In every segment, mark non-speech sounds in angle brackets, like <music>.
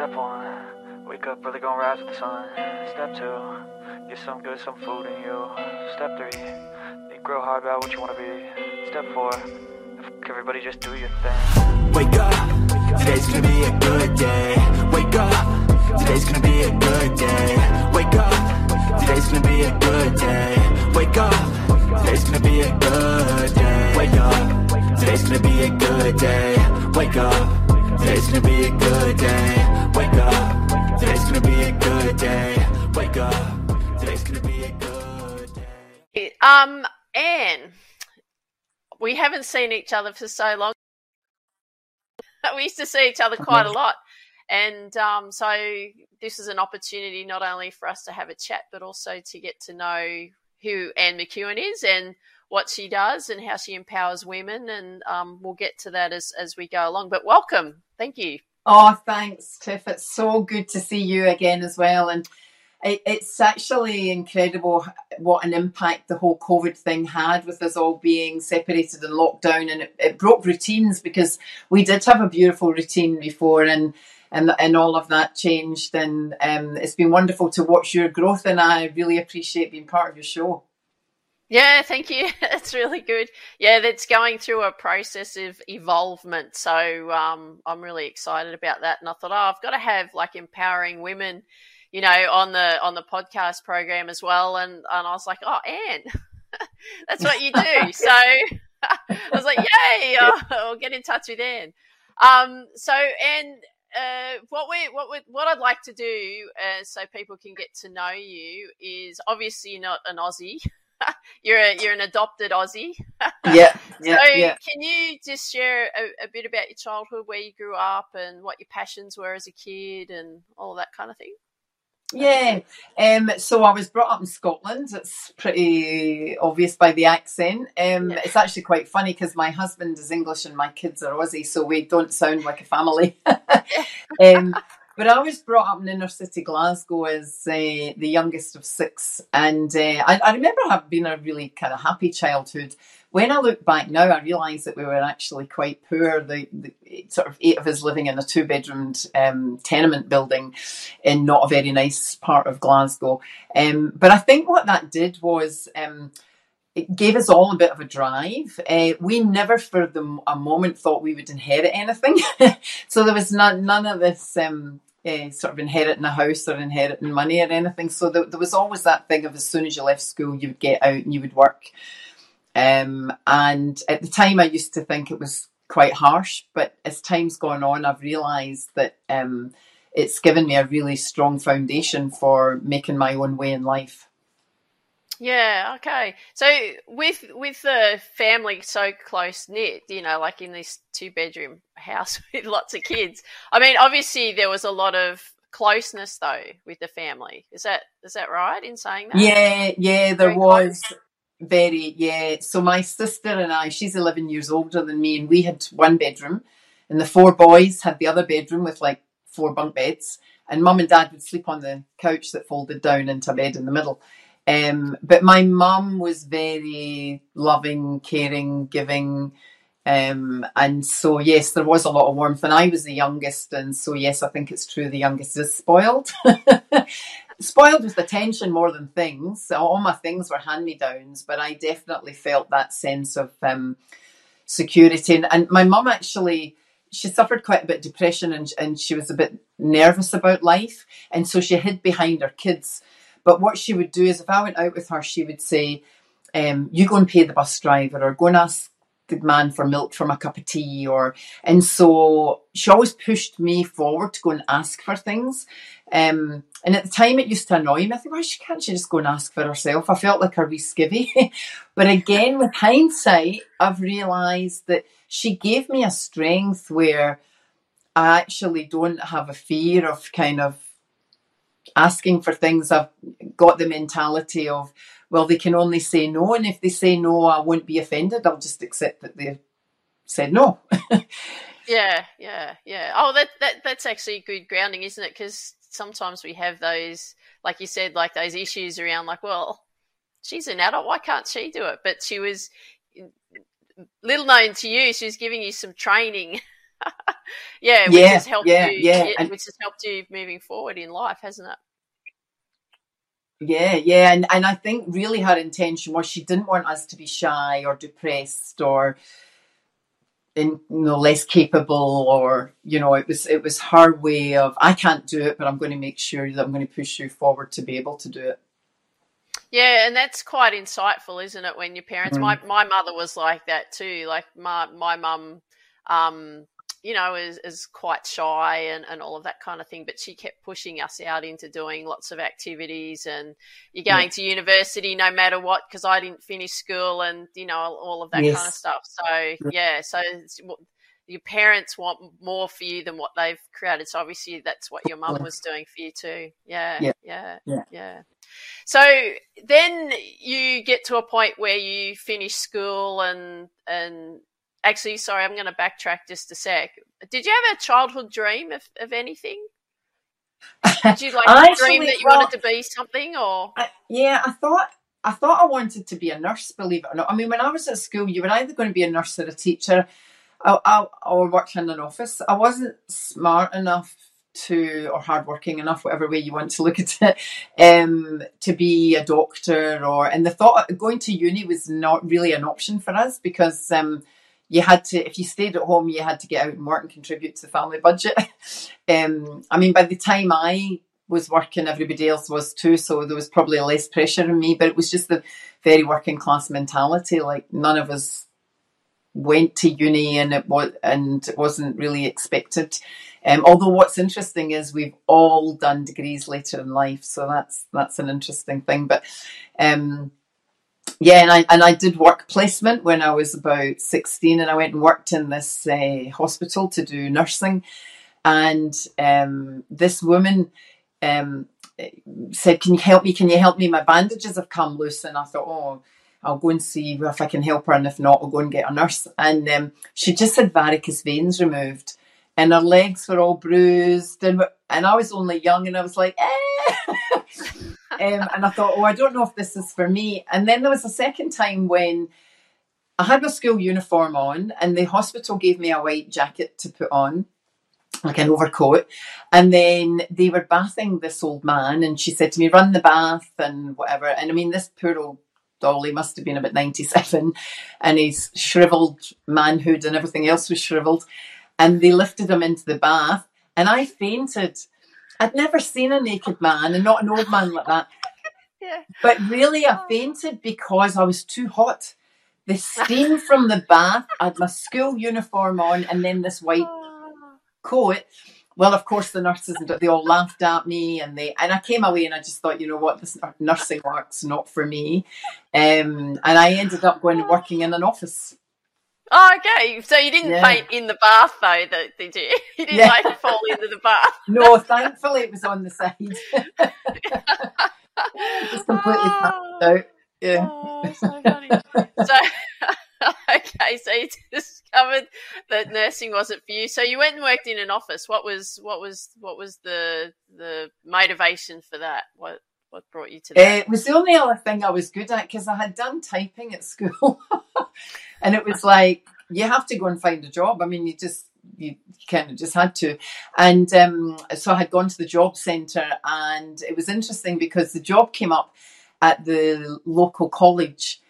Step one, wake up early, gonna rise with the sun. Step two, get some good, some food in you. Step three, think real hard about what you wanna be. Step four, everybody just do your thing. Wake up, today's gonna be a good day. Wake up, today's gonna be a good day. Wake up, today's gonna be a good day. Wake up, today's gonna be a good day. Wake up, today's gonna be a good day. Wake up, today's gonna be a good day. Wake up, today's gonna be a good day. Wake up, today's gonna be a good day. Um, Anne, we haven't seen each other for so long. <laughs> we used to see each other quite a lot. And um, so this is an opportunity not only for us to have a chat, but also to get to know who Anne McKeown is and what she does and how she empowers women. And um, we'll get to that as, as we go along. But welcome. Thank you. Oh, thanks, Tiff. It's so good to see you again as well. And it, it's actually incredible what an impact the whole COVID thing had with us all being separated and locked down. And it, it broke routines because we did have a beautiful routine before and and, and all of that changed. And um, it's been wonderful to watch your growth. And I really appreciate being part of your show. Yeah, thank you. <laughs> That's really good. Yeah, that's going through a process of evolvement. So um, I'm really excited about that. And I thought, oh, I've got to have like empowering women, you know, on the on the podcast program as well. And and I was like, oh, Anne, <laughs> that's what you do. <laughs> so I was like, yay! I'll, I'll get in touch with Anne. Um, so and uh, what we what we what I'd like to do, uh, so people can get to know you, is obviously you're not an Aussie. <laughs> you're a, you're an adopted Aussie. yeah, yeah, <laughs> so yeah. can you just share a, a, bit about your childhood, where you grew up, and what your passions were as a kid, and all that kind of thing? Yeah, um, so I was brought up in Scotland. It's pretty obvious by the accent. Um, Yeah. It's actually quite funny because my husband is English and my kids are Aussie, so we don't sound like a family. <laughs> um, but I was brought up in inner city Glasgow as uh, the youngest of six, and uh, I, I remember having been a really kind of happy childhood. When I look back now, I realise that we were actually quite poor. The, the sort of eight of us living in a two-bedroomed um, tenement building in not a very nice part of Glasgow. Um, but I think what that did was. Um, it gave us all a bit of a drive. Uh, we never for the, a moment thought we would inherit anything. <laughs> so there was none, none of this um, uh, sort of inheriting a house or inheriting money or anything. So there, there was always that thing of as soon as you left school, you would get out and you would work. Um, and at the time, I used to think it was quite harsh, but as time's gone on, I've realised that um, it's given me a really strong foundation for making my own way in life. Yeah, okay. So with with the family so close knit, you know, like in this two bedroom house <laughs> with lots of kids. I mean, obviously there was a lot of closeness though with the family. Is that is that right in saying that? Yeah, yeah, there Very was very, yeah. So my sister and I, she's 11 years older than me, and we had one bedroom, and the four boys had the other bedroom with like four bunk beds, and mum and dad would sleep on the couch that folded down into a bed in the middle. Um, but my mum was very loving, caring, giving. Um, and so, yes, there was a lot of warmth. And I was the youngest. And so, yes, I think it's true the youngest is spoiled. <laughs> spoiled with attention more than things. All my things were hand me downs, but I definitely felt that sense of um, security. And, and my mum actually. She suffered quite a bit of depression and, and she was a bit nervous about life. And so she hid behind her kids. But what she would do is, if I went out with her, she would say, um, "You go and pay the bus driver, or go and ask the man for milk from a cup of tea." Or and so she always pushed me forward to go and ask for things. Um, and at the time, it used to annoy me. I think, why she can't she just go and ask for herself? I felt like a wee skivvy. <laughs> but again, with hindsight, I've realised that she gave me a strength where I actually don't have a fear of kind of asking for things. I've got the mentality of, well, they can only say no, and if they say no, I won't be offended. I'll just accept that they said no. <laughs> Yeah, yeah, yeah. Oh, that, that that's actually good grounding, isn't it? Because sometimes we have those, like you said, like those issues around, like, well, she's an adult, why can't she do it? But she was little known to you, she was giving you some training <laughs> yeah, which Yeah, has helped yeah, you. yeah, yeah, and- which has helped you moving forward in life, hasn't it? Yeah, yeah, and and I think really her intention was she didn't want us to be shy or depressed or in, you know less capable or you know it was it was her way of I can't do it, but I'm going to make sure that I'm going to push you forward to be able to do it. Yeah, and that's quite insightful, isn't it? When your parents, Mm. my my mother was like that too. Like my my mum, um, you know, is is quite shy and and all of that kind of thing. But she kept pushing us out into doing lots of activities, and you're going to university no matter what. Because I didn't finish school, and you know all of that kind of stuff. So yeah, so it's, your parents want more for you than what they've created. So obviously that's what your mum was doing for you too. Yeah, Yeah. yeah, Yeah. yeah. So then you get to a point where you finish school and and actually, sorry, I'm going to backtrack just a sec. Did you have a childhood dream of, of anything? Did you like <laughs> dream that you wanted to be something or? I, yeah, I thought I thought I wanted to be a nurse. Believe it or not. I mean, when I was at school, you were either going to be a nurse or a teacher, or, or- or work in an office. I wasn't smart enough to, or hardworking enough, whatever way you want to look at it, um, to be a doctor. Or and the thought of going to uni was not really an option for us because. Um, you had to, if you stayed at home, you had to get out and work and contribute to the family budget. <laughs> um, I mean, by the time I was working, everybody else was too, so there was probably less pressure on me. But it was just the very working class mentality. Like none of us went to uni, and it was and it wasn't really expected. Um, although what's interesting is we've all done degrees later in life, so that's that's an interesting thing. But um, yeah, and I and I did work placement when I was about sixteen, and I went and worked in this uh, hospital to do nursing, and um, this woman um, said, "Can you help me? Can you help me? My bandages have come loose." And I thought, "Oh, I'll go and see if I can help her, and if not, I'll go and get a nurse." And um, she just had varicose veins removed, and her legs were all bruised, and and I was only young, and I was like, "Eh." <laughs> um, and I thought, "Oh, I don't know if this is for me." And then there was a second time when. I had my school uniform on, and the hospital gave me a white jacket to put on, like an overcoat. And then they were bathing this old man, and she said to me, "Run the bath and whatever." And I mean, this poor old Dolly must have been about ninety-seven, and his shriveled manhood and everything else was shriveled. And they lifted him into the bath, and I fainted. I'd never seen a naked man, and not an old man like that. <laughs> Yeah. But really, I fainted because I was too hot. The steam from the bath, I had my school uniform on, and then this white coat. Well, of course, the nurses and they all laughed at me, and they and I came away and I just thought, you know what, this nursing work's not for me, um, and I ended up going and working in an office. Oh, okay. So you didn't Yeah. faint in the bath though, th- did you? <laughs> You didn't Yeah. like fall into the bath. <laughs> No, thankfully it was on the side. <laughs> Just completely oh. passed out. Yeah. Oh, so funny. so, okay, so you discovered that nursing wasn't for you. So you went and worked in an office. What was what was what was the the motivation for that? What what brought you to that? it was the only other thing I was good at because I had done typing at <laughs> school, and it was like you have to go and find a job. I mean, you just you kind of just had to, and um, so I had gone to the job centre, and it was interesting because the job came up at the local college,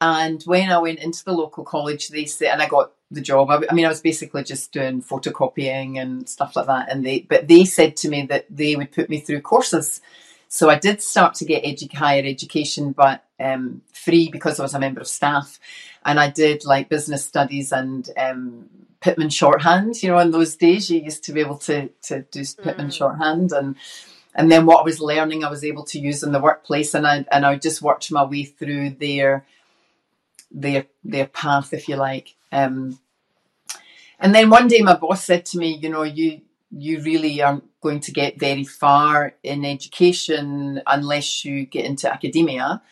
and when I went into the local college, they said, and I got the job. I, I mean, I was basically just doing photocopying and stuff like that, and they but they said to me that they would put me through courses. So I did start to get edu- higher education, but um, free because I was a member of staff, and I did like business studies and um, Pitman shorthand. You know, in those days, you used to be able to to do Pitman Mm. shorthand, and and then what I was learning, I was able to use in the workplace, and I and I just worked my way through their their their path, if you like. Um, and then one day, my boss said to me, "You know, you." You really aren't going to get very far in education unless you get into academia.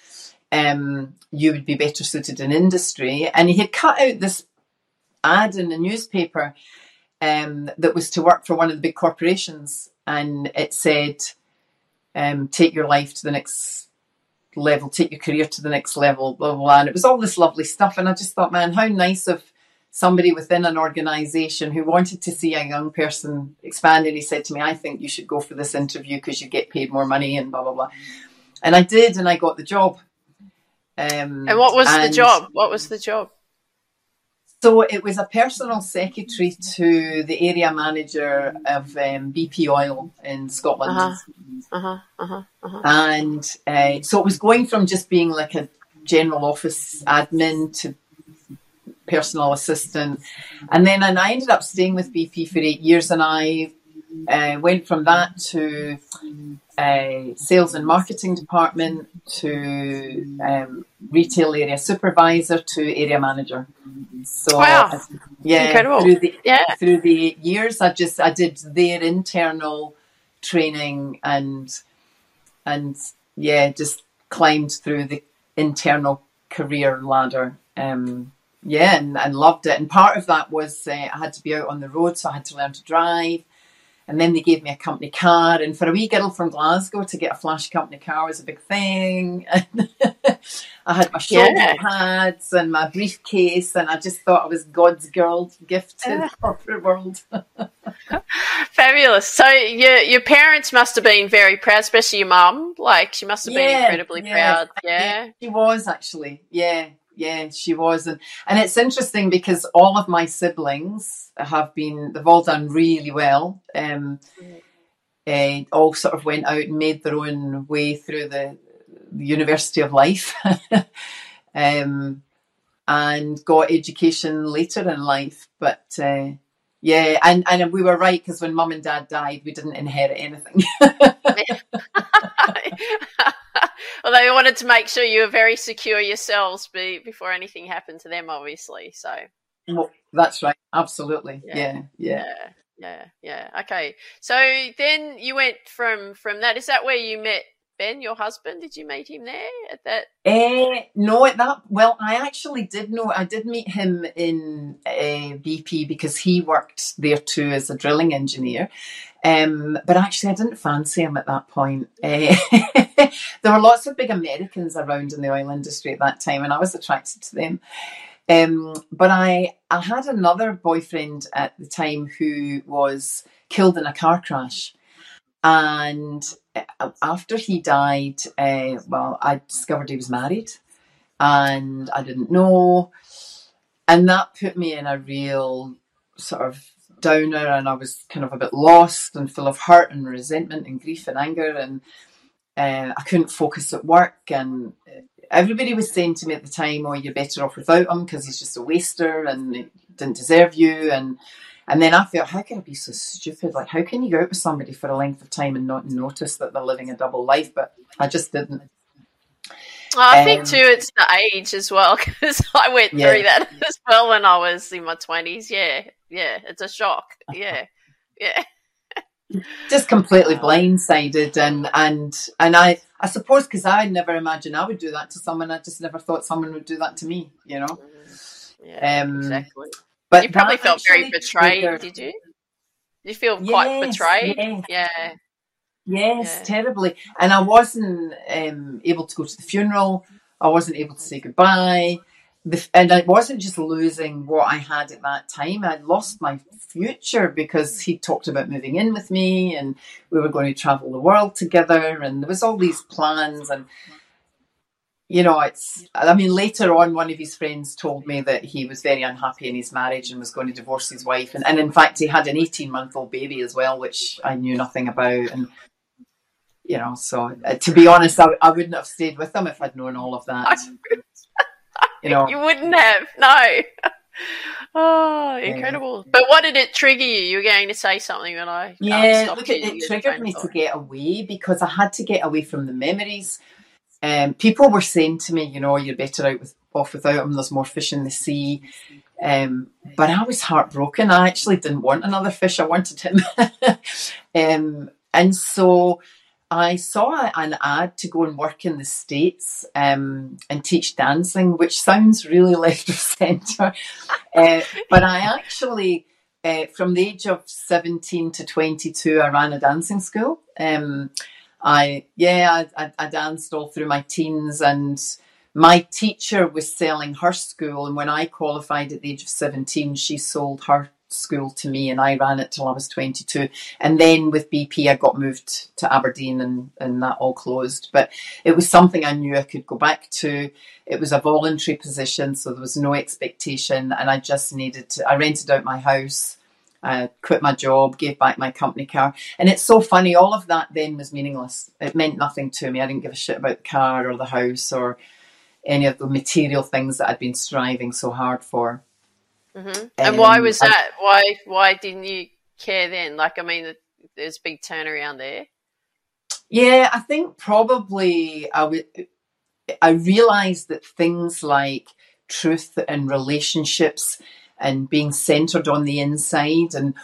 Um, you would be better suited in industry. And he had cut out this ad in the newspaper um, that was to work for one of the big corporations, and it said, um, "Take your life to the next level, take your career to the next level." Blah blah. blah. And it was all this lovely stuff, and I just thought, man, how nice of somebody within an organization who wanted to see a young person expand. And he said to me, I think you should go for this interview because you get paid more money and blah, blah, blah. And I did, and I got the job. Um, and what was and the job? What was the job? So it was a personal secretary to the area manager of um, BP Oil in Scotland. Uh-huh. Uh-huh. Uh-huh. uh-huh. And uh, so it was going from just being like a general office admin to personal assistant. And then and I ended up staying with BP for eight years and I uh, went from that to uh, sales and marketing department to um, retail area supervisor to area manager. So wow. Uh, yeah, Incredible. through the yeah. through the years, I just I did their internal training and and yeah, just climbed through the internal career ladder. Um, yeah, and, and loved it. And part of that was uh, I had to be out on the road, so I had to learn to drive. And then they gave me a company car. And for a wee girl from Glasgow to get a flash company car was a big thing. <laughs> I had my shoulder yeah. pads and my briefcase, and I just thought I was God's girl gift to the corporate world. <laughs> Fabulous. So your your parents must have been very proud, especially your mum. Like she must have yeah, been incredibly yeah. proud. Yeah, she was actually. Yeah, yeah, she was, and and it's interesting because all of my siblings have been they've all done really well. Um, uh, all sort of went out and made their own way through the, the University of Life, <laughs> um, and got education later in life. But uh, yeah, and and we were right because when mum and dad died, we didn't inherit anything. <laughs> <laughs> well, they wanted to make sure you were very secure yourselves be, before anything happened to them, obviously. So well, that's right. Absolutely. Yeah. Yeah. Yeah. yeah. Yeah, yeah. Okay. So then you went from from that. Is that where you met Ben, your husband? Did you meet him there at that? Uh, no, at that. Well, I actually did know. I did meet him in uh, BP because he worked there too as a drilling engineer. Um, but actually, I didn't fancy him at that point. Uh, <laughs> there were lots of big Americans around in the oil industry at that time, and I was attracted to them. Um, but I, I had another boyfriend at the time who was killed in a car crash. And uh, after he died, uh, well, I discovered he was married and I didn't know. And that put me in a real sort of downer and I was kind of a bit lost and full of hurt and resentment and grief and anger and uh, I couldn't focus at work and everybody was saying to me at the time, "Oh, you're better off without him because he's just a waster and he didn't deserve you." And and then I felt, how can I be so stupid? Like, how can you go out with somebody for a length of time and not notice that they're living a double life? But I just didn't. I um, think too, it's the age as well <laughs> because I went yeah. through that <laughs> as well when I was in my twenties. Yeah, yeah, it's a shock. Yeah, <laughs> yeah just completely blindsided and and and I I suppose because I never imagined I would do that to someone. I just never thought someone would do that to me. You know. Mm-hmm. Yeah, um, exactly. But you probably felt very betrayed. Did you? Did you feel yes, quite betrayed? Yeah. Yes, yeah. terribly. And I wasn't um, able to go to the funeral. I wasn't able to say goodbye the, and I wasn't just losing what I had at that time. I lost my future because he talked about moving in with me and we were going to travel the world together and there was all these plans and you know it's I mean later on one of his friends told me that he was very unhappy in his marriage and was going to divorce his wife and, and in fact he had an 18 month old baby as well which I knew nothing about and you know so uh, to be honest I, I wouldn't have stayed with them if I'd known all of that. You <laughs> know, you wouldn't have. No. <laughs> oh, incredible! Yeah. But what did it trigger you? You were going to say something when I yeah, look, it, it triggered me to get away because I had to get away from the memories. Um, people were saying to me, you know, you're better out with off without him. There's more fish in the sea. Um, but I was heartbroken. I actually didn't want another fish. I wanted him. <laughs> um, and so I saw an ad to go and work in the States um, and teach dancing, which sounds really <laughs> left of centre. uh, but I actually, uh, from the age of 17 to 22, I ran a dancing school. Um, I, yeah, I, I, I, danced all through my teens and my teacher was selling her school, and when I qualified at the age of 17, she sold her school to me and I ran it till I was 22. And then with BP, I got moved to Aberdeen and, and that all closed. But it was something I knew I could go back to. It was a voluntary position, so there was no expectation. And I just needed to, I rented out my house. I quit my job, gave back my company car. And it's so funny, all of that then was meaningless. It meant nothing to me. I didn't give a shit about the car or the house or any of the material things that I'd been striving so hard for. Mm-hmm. And um, why was that? Why why didn't you care then? Like, I mean, there's a big turnaround there. Yeah, I think probably I would. I realised that things like truth and relationships and being centered on the inside and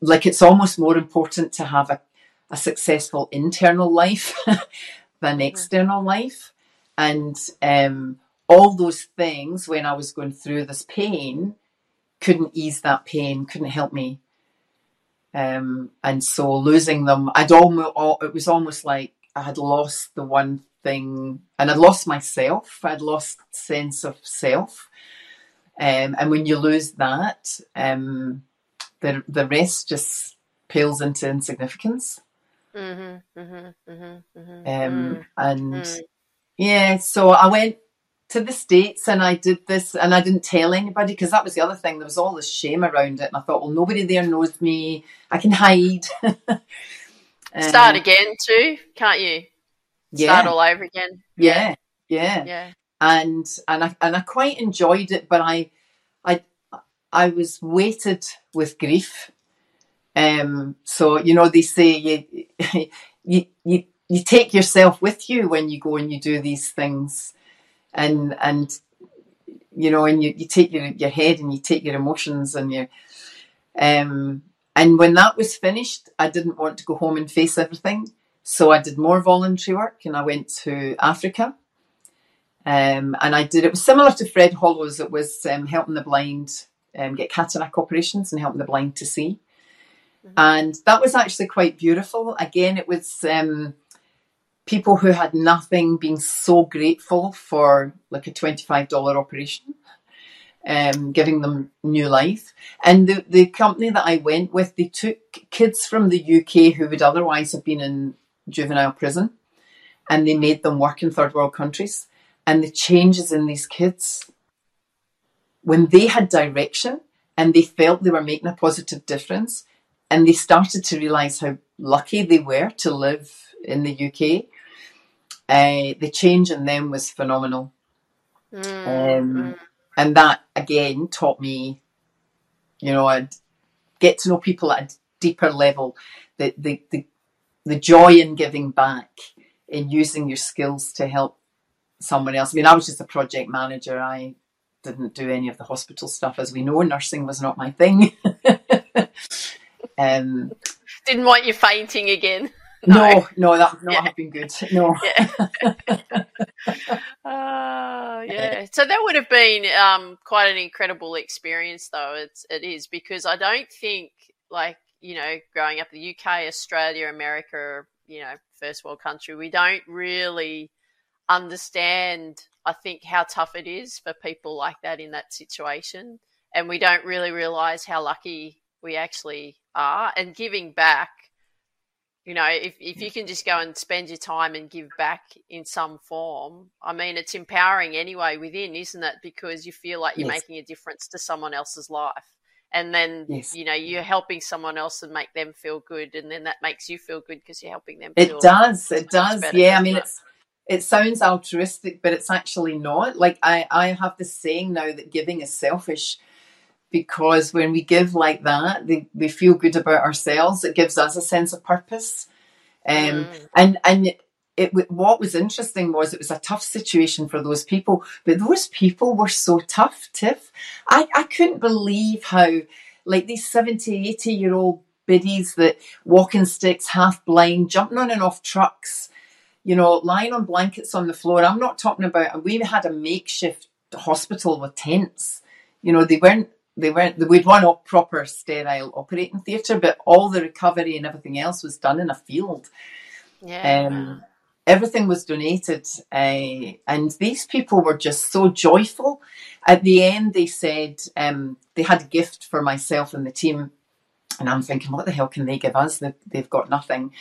like it's almost more important to have a, a successful internal life <laughs> than mm-hmm. external life and um, all those things when I was going through this pain couldn't ease that pain, couldn't help me. Um, and so losing them, I'd almost, it was almost like I had lost the one thing and I'd lost myself. I'd lost sense of self. Um, and when you lose that, um, the, the rest just pales into insignificance. Mm-hmm, mm-hmm, mm-hmm, mm-hmm. um, mm. and mm. yeah, so I went to the States and I did this and I didn't tell anybody because that was the other thing. There was all this shame around it. And I thought, well, nobody there knows me. I can hide. <laughs> Start again too, can't you? Yeah. Start all over again. Yeah. Yeah. Yeah. And and I and I quite enjoyed it, but I I I was weighted with grief. Um so you know they say you <laughs> you you you take yourself with you when you go and you do these things and and you know, and you, you take your your head and you take your emotions and you um and when that was finished, I didn't want to go home and face everything. So I did more voluntary work and I went to Africa. Um, and I did it was similar to Fred Hollows. It was um, helping the blind um, get cataract operations and helping the blind to see. Mm-hmm. And that was actually quite beautiful. Again, it was um, people who had nothing being so grateful for like a $25 operation, um, giving them new life. And the, the company that I went with, they took kids from the UK who would otherwise have been in juvenile prison and they made them work in third world countries. And the changes in these kids, when they had direction and they felt they were making a positive difference, and they started to realize how lucky they were to live in the UK, uh, the change in them was phenomenal. Mm. Um, and that again taught me, you know, I'd get to know people at a deeper level. The, the, the, the joy in giving back, in using your skills to help someone else. I mean, I was just a project manager. I didn't do any of the hospital stuff. As we know, nursing was not my thing. <laughs> um, didn't want you fainting again. No, no, that would not yeah. have been good. No. <laughs> Yeah. uh, yeah. So that would have been um, quite an incredible experience, though. It's it is because I don't think like you know growing up in the UK, Australia, America, you know, first world country, we don't really understand. I think how tough it is for people like that in that situation, and we don't really realize how lucky we actually are. And giving back you know, if, if you can just go and spend your time and give back in some form, I mean, it's empowering anyway within, isn't it? Because you feel like you're yes. making a difference to someone else's life. And then, yes. you know, you're helping someone else and make them feel good. And then that makes you feel good because you're helping them. It does. It does. Better, yeah. I mean, it? it's, it sounds altruistic, but it's actually not. Like I, I have this saying now that giving is selfish because when we give like that, they, we feel good about ourselves. It gives us a sense of purpose. Um, mm. And and it, it, what was interesting was it was a tough situation for those people, but those people were so tough, Tiff. I, I couldn't believe how, like these 70, 80 year old biddies that walking sticks, half blind, jumping on and off trucks, you know, lying on blankets on the floor. I'm not talking about, we had a makeshift hospital with tents. You know, they weren't they weren't we'd run a proper sterile operating theatre, but all the recovery and everything else was done in a field. Yeah. Um, everything was donated, uh, and these people were just so joyful. At the end, they said um, they had a gift for myself and the team, and I'm thinking, what the hell can they give us? They've, they've got nothing.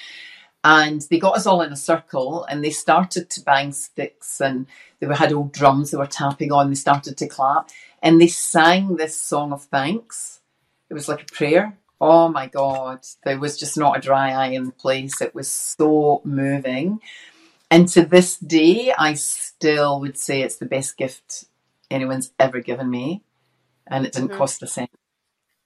And they got us all in a circle, and they started to bang sticks, and they had old drums they were tapping on. They started to clap, and they sang this song of thanks. It was like a prayer. Oh my God, there was just not a dry eye in the place. It was so moving. And to this day, I still would say it's the best gift anyone's ever given me. And it didn't Mhm. cost a cent.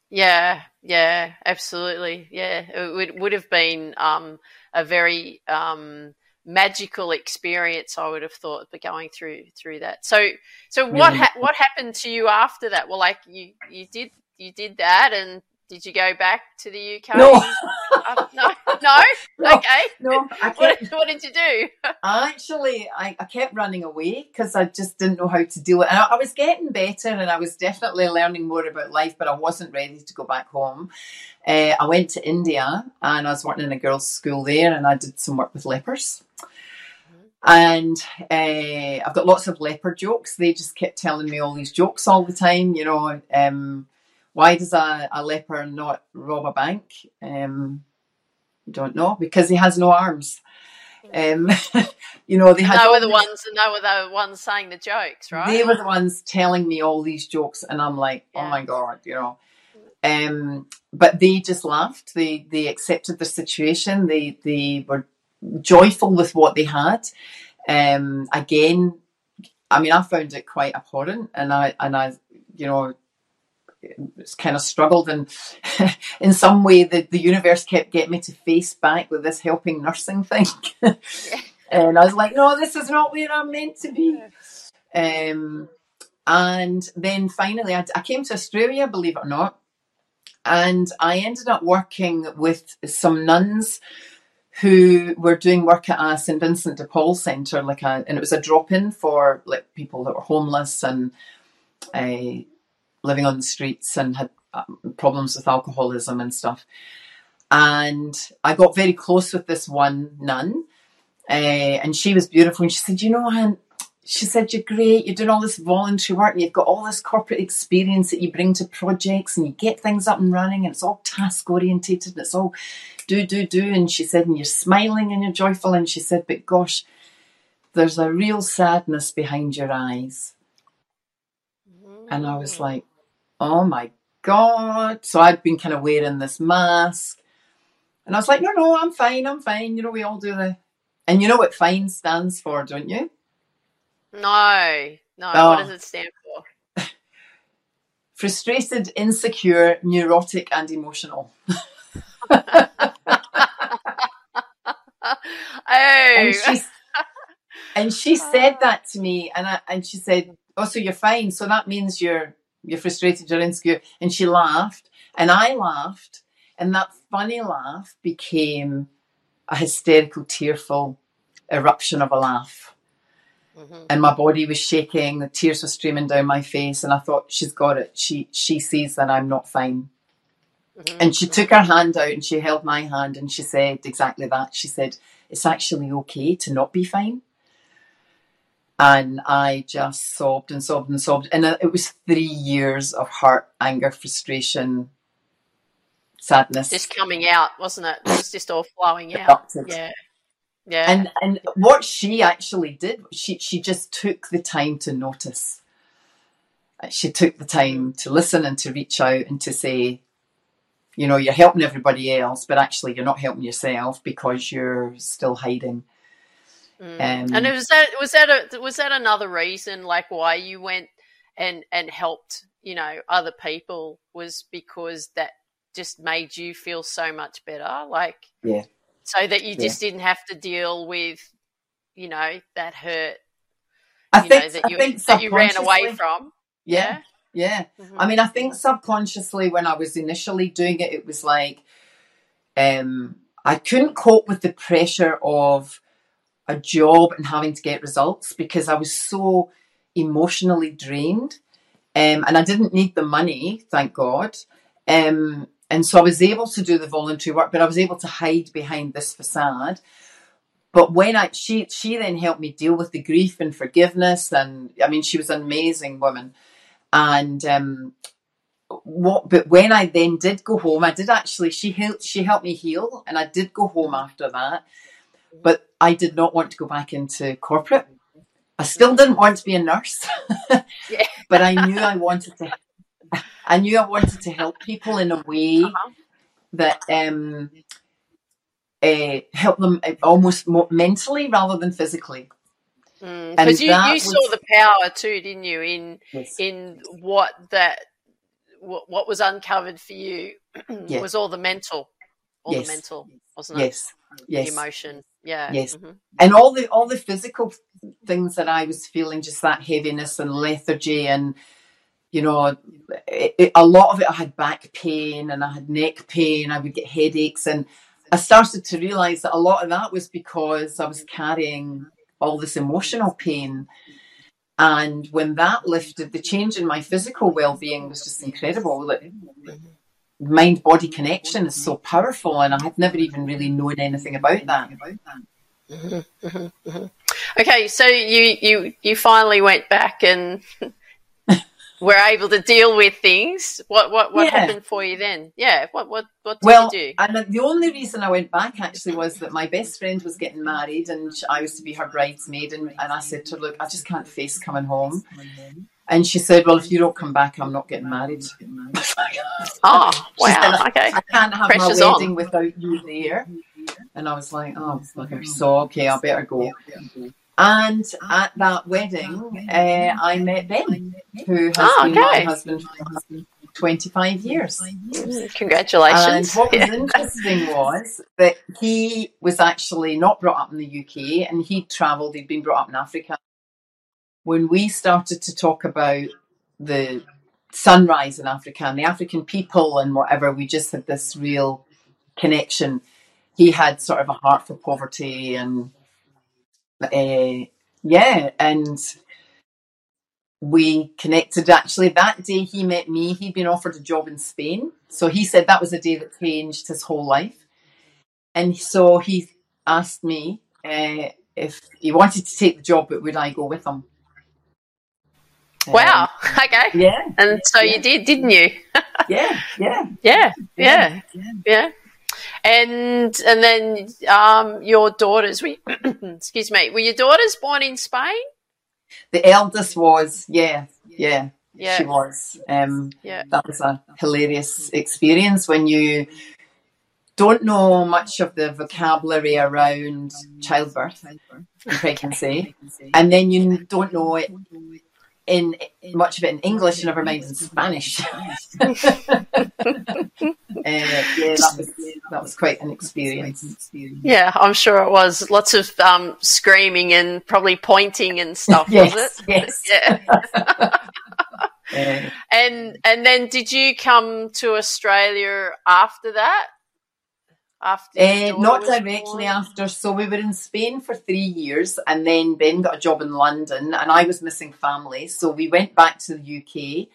Yeah, yeah, absolutely. Yeah, it would, would have been um, a very um, magical experience. I would have thought, but going through through that. So, so what ha- what happened to you after that? Well, like you you did you did that, and did you go back to the UK? No. <laughs> Uh, no, <laughs> no. No, Okay. no, I What, kept, what did you do? <laughs> actually, I, I kept running away because I just didn't know how to deal with it. And I, I was getting better and I was definitely learning more about life, but I wasn't ready to go back home. Uh, I went to India and I was working in a girls' school there and I did some work with lepers. And uh, I've got lots of leper jokes. They just kept telling me all these jokes all the time. You know, um, why does a, a leper not rob a bank? Um, don't know because he has no arms. Um, <laughs> you know, they had They were the ones. They were the ones saying the jokes, right? they were the ones telling me all these jokes, and I'm like, oh my god, you know. Um, but they just laughed. They they accepted the situation. They they were joyful with what they had. Um, again, I mean, I found it quite abhorrent, and I and I, you know, it's kind of struggled, and <laughs> in some way, the the universe kept getting me to face back with this helping nursing thing. <laughs> And I was like, no, this is not where I'm meant to be. Um, and then finally, I, I came to Australia, believe it or not, and I ended up working with some nuns who were doing work at a St Vincent de Paul centre, like a, and it was a drop-in for like people that were homeless and uh, living on the streets and had um, problems with alcoholism and stuff. And I got very close with this one nun, uh, and she was beautiful. And she said, "You know, Anne, she said, You're great, you're doing all this voluntary work, and you've got all this corporate experience that you bring to projects, and you get things up and running, and it's all task orientated, and it's all do, do, do. And she said, And you're smiling and you're joyful. And she said, But gosh, there's a real sadness behind your eyes. And I was mm. like, Oh my God. So I'd been kind of wearing this mask. And I was like, No, no, I'm fine, I'm fine. You know, we all do the. And you know what FINE stands for, don't you? No, no. Oh. What does it stand for? <laughs> frustrated, insecure, neurotic, and emotional. <laughs> <laughs> oh, And she, and she said that to me, and I, and she said, "Oh, so you're fine. So that means you're you're frustrated, you're insecure." And she laughed, and I laughed, and that funny laugh became a hysterical, tearful eruption of a laugh. Mhm. and my body was shaking the tears were streaming down my face and i thought she's got it she she sees that i'm not fine Mhm. and she took her hand out and she held my hand and she said exactly that she said it's actually okay to not be fine and i just sobbed and sobbed and sobbed and it was three years of hurt anger frustration sadness just coming out, wasn't it? It was just all flowing out. erupted. Yeah, yeah. and and what she actually did she she just took the time to notice she took the time to listen and to reach out and to say you know you're helping everybody else but actually you're not helping yourself because you're still hiding Mm. um, and was that was that a, was that another reason, like why you went and and helped, you know, other people was because that just made you feel so much better, like Yeah. So that you Yeah. just didn't have to deal with, you know, that hurt, I you think know, that you think that you ran away from. yeah yeah Mhm. I mean, I think subconsciously when I was initially doing it, it was like um, I couldn't cope with the pressure of a job and having to get results because I was so emotionally drained. Um, and I didn't need the money, thank God. Um, and so I was able to do the voluntary work, but I was able to hide behind this facade. but when I she she then helped me deal with the grief and forgiveness, and I mean she was an amazing woman, and um, what but when I then did go home, I did actually she helped she helped me heal, and I did go home after that, but I did not want to go back into corporate. I still didn't want to be a nurse, <laughs> but I knew I wanted to. I knew I wanted to help people in a way Uh-huh. that um, uh, help them uh, almost more mentally rather than physically. Because you, you was- saw the power too, didn't you? In Yes. in what that what, what was uncovered for you Yeah. was all the mental, all Yes. the mental, wasn't it? Yes, The yes, emotion. Yeah. Yes. Mhm. and all the all the physical things that I was feeling, just that heaviness and lethargy, and you know, it, it- a lot of it. I had back pain and I had neck pain. I would get headaches, and I started to realize that a lot of that was because I was carrying all this emotional pain. And when that lifted, the change in my physical well being was just incredible. Like, mind body connection is so powerful, and I had never even really known anything about that. Mm-hmm, mm-hmm, mm-hmm. Okay, so you you you finally went back and were able to deal with things. What what what Yeah. happened for you then? Yeah. What what what did Well, you do? and the only reason I went back actually was that my best friend was getting married and I was to be her bridesmaid. And, and I said to her, Look, I just can't face coming home. And she said, Well, if you don't come back, I'm not getting married. <laughs> Oh She said, wow. Okay. I can't have Pressure's my on. wedding without you there. And I was like, Oh, bugger. So, okay, I better go. And at that wedding, uh, I met Ben, who has Oh, been my okay. husband for 25 years. Mm, And Congratulations. what was <laughs> Yeah. interesting was that he was actually not brought up in the UK and he'd travelled, he'd been brought up in Africa. When we started to talk about the sunrise in Africa and the African people and whatever, we just had this real connection. He had sort of a heart for poverty and uh, yeah, and we connected actually that day he met me he'd been offered a job in spain so he said that was a day that changed his whole life and so he asked me uh, if he wanted to take the job but would i go with him Wow. <laughs> Okay. Um, yeah And so yeah. you did, didn't you? <laughs> yeah yeah Yeah. Yeah. Yeah. And and then um, your daughters, we <clears throat> excuse me, were your daughters born in Spain? the eldest was yeah yeah Yeah. she was um Yeah. that was a hilarious experience when you don't know much of the vocabulary around childbirth and pregnancy, and then you don't know it in much of it in English, and never mind in Spanish. <laughs> uh, yeah, that was that was quite an experience. Yeah, I'm sure it was. Lots of um, screaming and probably pointing and stuff, Yes, was it? yes. <laughs> Yeah. <laughs> Uh, And and then did you come to Australia after that? After Uh, not directly born? after. So we were in Spain for three years, and then Ben got a job in London, and I was missing family. So we went back to the UK,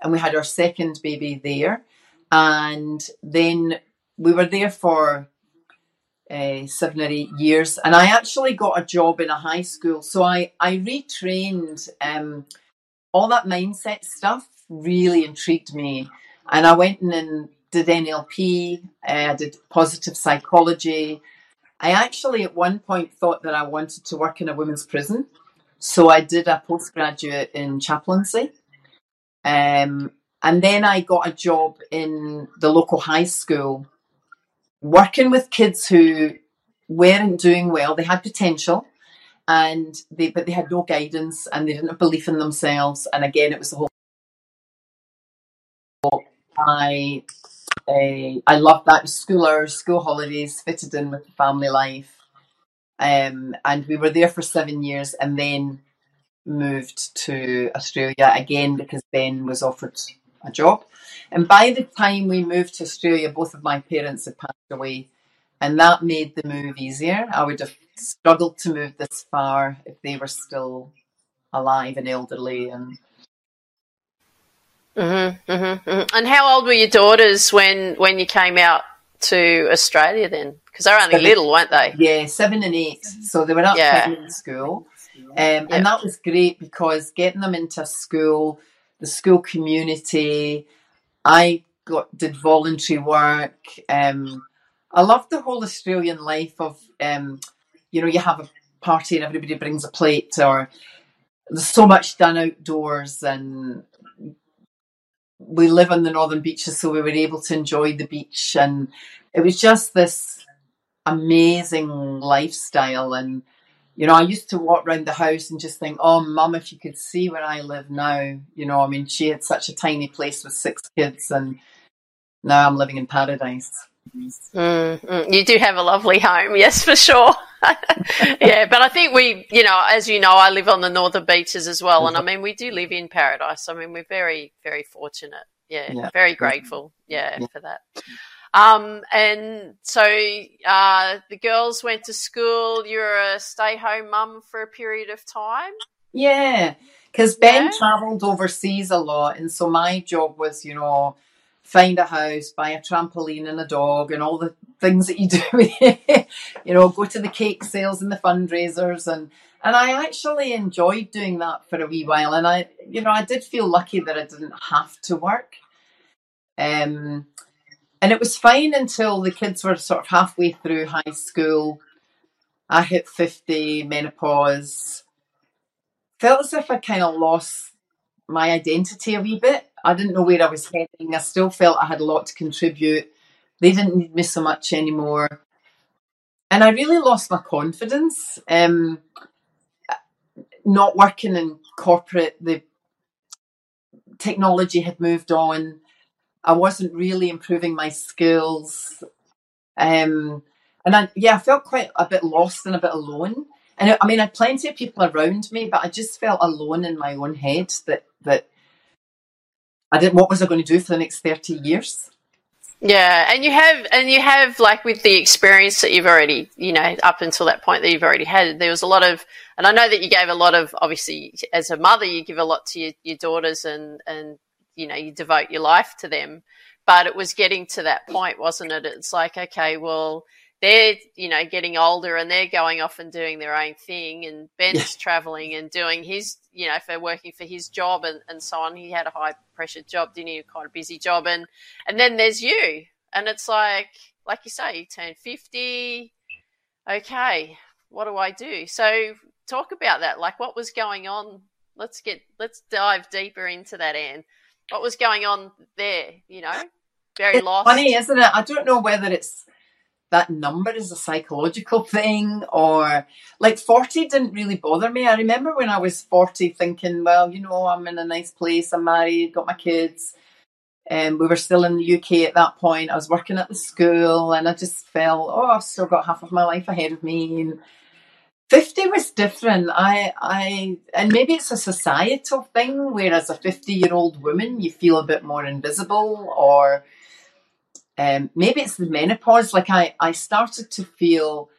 and we had our second baby there, and then we were there for uh, seven or eight years. And I actually got a job in a high school, so I I retrained. Um, all that mindset stuff really intrigued me, and I went in and did NLP, I did positive psychology. I actually at one point thought that I wanted to work in a women's prison. So I did a postgraduate in chaplaincy. Um, and then I got a job in the local high school working with kids who weren't doing well. They had potential and they but they had no guidance and they didn't have belief in themselves. And again it was the whole I I loved that school hours, school holidays fitted in with the family life. Um, and we were there for seven years and then moved to Australia again because Ben was offered a job. And by the time we moved to Australia, both of my parents had passed away, and that made the move easier. I would have struggled to move this far if they were still alive and elderly and Mm-hmm, mm-hmm, mm-hmm. And how old were your daughters when when you came out to Australia then? Because they're only Seven. little, weren't they? Yeah, seven and eight. So they were at Yeah. primary school. Um, Yeah. And that was great because getting them into school, the school community, I got did voluntary work. Um, I loved the whole Australian life of, um, you know, you have a party and everybody brings a plate, or there's so much done outdoors, and we live on the northern beaches, so we were able to enjoy the beach, and it was just this amazing lifestyle. And you know i used to walk around the house and just think oh mum if you could see where i live now. You know i mean she had such a tiny place with six kids and now i'm living in paradise Mm, mm. You do have a lovely home, <laughs> yes, for sure. <laughs> yeah, but I think we, you know, as you know, I live on the northern beaches as well, and I mean, we do live in paradise. I mean, we're very, very fortunate. Yeah, Yeah. very grateful. Yeah, Yeah. for that. Um, and so uh, the girls went to school. You're a stay-home mum for a period of time. yeah because ben Yeah. traveled overseas a lot and so my job was you know find a house buy a trampoline and a dog and all the things that you do <laughs> you know go to the cake sales and the fundraisers and and I actually enjoyed doing that for a wee while. And I you know I did feel lucky that I didn't have to work. Um and it was fine until the kids were sort of halfway through high school. I hit 50 menopause. Felt as if I kind of lost my identity a wee bit I didn't know where I was heading I still felt I had a lot to contribute they didn't need me so much anymore and I really lost my confidence. Um, not working in corporate, the technology had moved on. I wasn't really improving my skills, um, and I yeah, I felt quite a bit lost and a bit alone. And I, I mean, I had plenty of people around me, but I just felt alone in my own head. That that I didn't. What was I going to do for the next thirty years? Yeah, and you have, and you have, like with the experience that you've already, you know, up until that point that you've already had, there was a lot of, and I know that you gave a lot of, obviously, as a mother, you give a lot to your, your daughters, and and you know, you devote your life to them. But it was getting to that point, wasn't it? It's like, okay, well, they're, you know, getting older and they're going off and doing their own thing, and Ben's traveling and doing his, you know, for working for his job and, and so on. He had a high pressure job, didn't he? Quite a busy job, and and then there's you, and it's like, like you say, you turn fifty. Okay, what do I do? So talk about that. Like, what was going on? Let's get let's dive deeper into that, Anne. What was going on there? You know, very It's lost. funny, isn't it? I don't know whether it's that number is a psychological thing or like 40 didn't really bother me. I remember when I was 40 thinking, well, you know, I'm in a nice place, I'm married, got my kids. And we were still in the UK at that point. I was working at the school and I just felt, oh, I've still got half of my life ahead of me. And 50 was different. I, I, and maybe it's a societal thing where as a 50 year old woman, you feel a bit more invisible or, um, maybe it's the menopause. Like I, I started to feel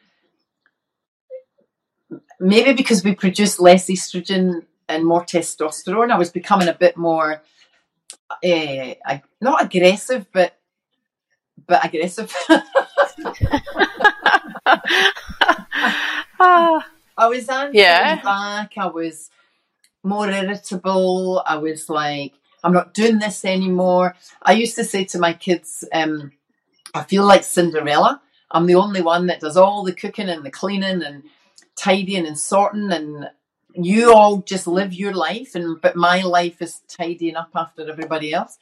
maybe because we produce less estrogen and more testosterone, I was becoming a bit more, uh, not aggressive, but but aggressive. <laughs> Ah, I was answering Yeah. back. I was more irritable. I was like, I'm not doing this anymore. I used to say to my kids, um, I feel like Cinderella. I'm the only one that does all the cooking and the cleaning and tidying and sorting and you all just live your life and but my life is tidying up after everybody else.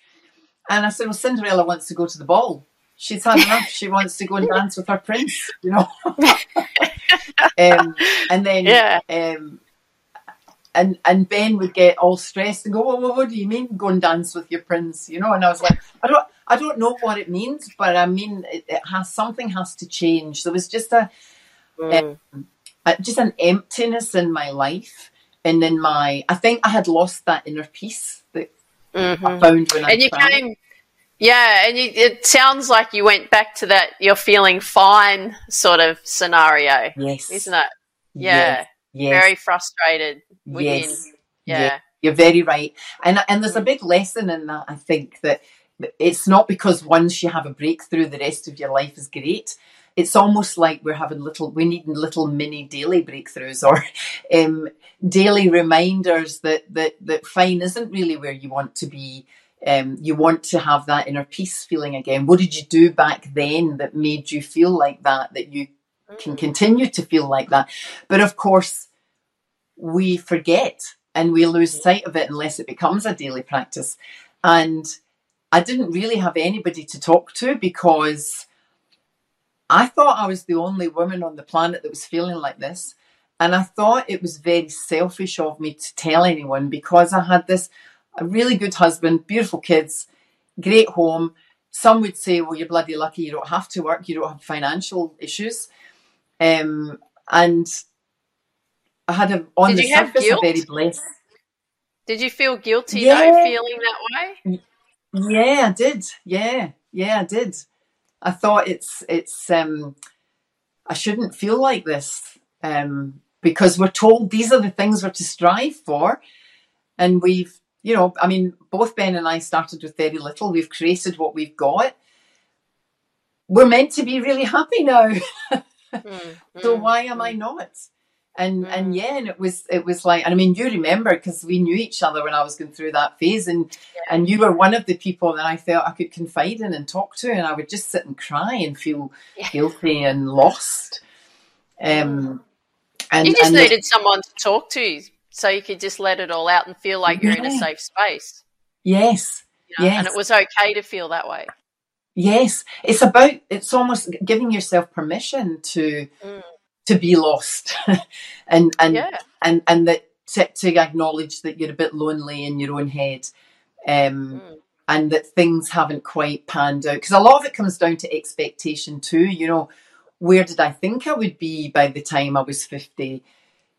And I said, Well, Cinderella wants to go to the ball. She's had enough. She wants to go and dance with her prince, you know. <laughs> <laughs> um, and then yeah, um, and and Ben would get all stressed and go, well, well, what do you mean go and dance with your prince? You know, and I was like, I don't, I don't know what it means, but I mean, it, it has something has to change. There was just a, Mm. a just an emptiness in my life, and in my, I think I had lost that inner peace that Mhm. I found when I and you traveled. came yeah and you, it sounds like you went back to that you're feeling fine sort of scenario Yes, isn't it yeah Yes, very frustrated within yes, yeah yes. You're very right, and and there's a big lesson in that. I think that it's not because once you have a breakthrough, the rest of your life is great. it's almost like we're having little, we need little mini daily breakthroughs or <laughs> um, daily reminders that, that, that fine isn't really where you want to be. Um, you want to have that inner peace feeling again. What did you do back then that made you feel like that, that you can Mm. continue to feel like that? But of course, we forget and we lose sight of it unless it becomes a daily practice. And I didn't really have anybody to talk to because I thought I was the only woman on the planet that was feeling like this. And I thought it was very selfish of me to tell anyone because I had this a really good husband, beautiful kids, great home. Some would say, well, you're bloody lucky you don't have to work, you don't have financial issues. Um, and I had a, on Did the surface, a guilt? very blessed. Did you feel guilty Yeah. though, feeling that way? Yeah, I did. Yeah, yeah, I did. I thought it's it's um I shouldn't feel like this um because we're told these are the things we're to strive for and we've you know I mean both Ben and I started with very little we've created what we've got we're meant to be really happy now <laughs> Mm, so mm, why am mm. I not? And Mm. and yeah, and it was it was like, and I mean, you remember because we knew each other when I was going through that phase, and and you were one of the people that I felt I could confide in and talk to, and I would just sit and cry and feel Yeah. guilty and lost. Um, and You just and the- needed someone to talk to so you could just let it all out and feel like you're in a safe space. yes, you know, And it was okay to feel that way. Yes, it's about it's almost giving yourself permission to Mm. To be lost, <laughs> and and Yeah. and and that to, to acknowledge that you're a bit lonely in your own head, um, Mm. and that things haven't quite panned out. Because a lot of it comes down to expectation too. You know, where did I think I would be by the time I was fifty?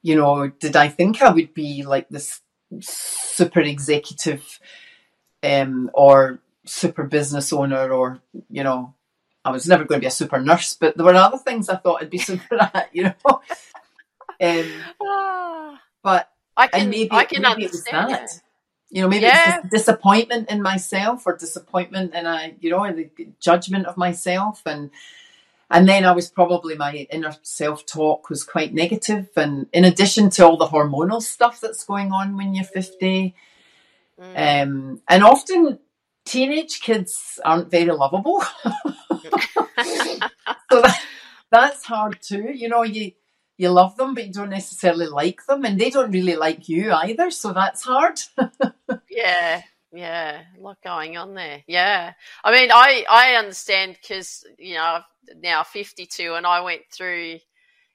You know, did I think I would be like this super executive, um, or super business owner, or you know, I was never going to be a super nurse, but there were other things I thought I'd be <laughs> super at. You know, um, Ah, but I can, maybe, I can maybe it was understand that. You know, maybe Yeah. it's disappointment in myself or disappointment in a, you know, the judgment of myself. And and then I was probably my inner self talk was quite negative. And in addition to all the hormonal stuff that's going on when you're 50, Mm. um, and often teenage kids aren't very lovable. <laughs> <laughs> so that, that's hard too. You know, you you love them, but you don't necessarily like them, and they don't really like you either. So that's hard. <laughs> Yeah, yeah, a lot going on there. Yeah, I mean, I I understand because you know I'm now fifty two, and I went through,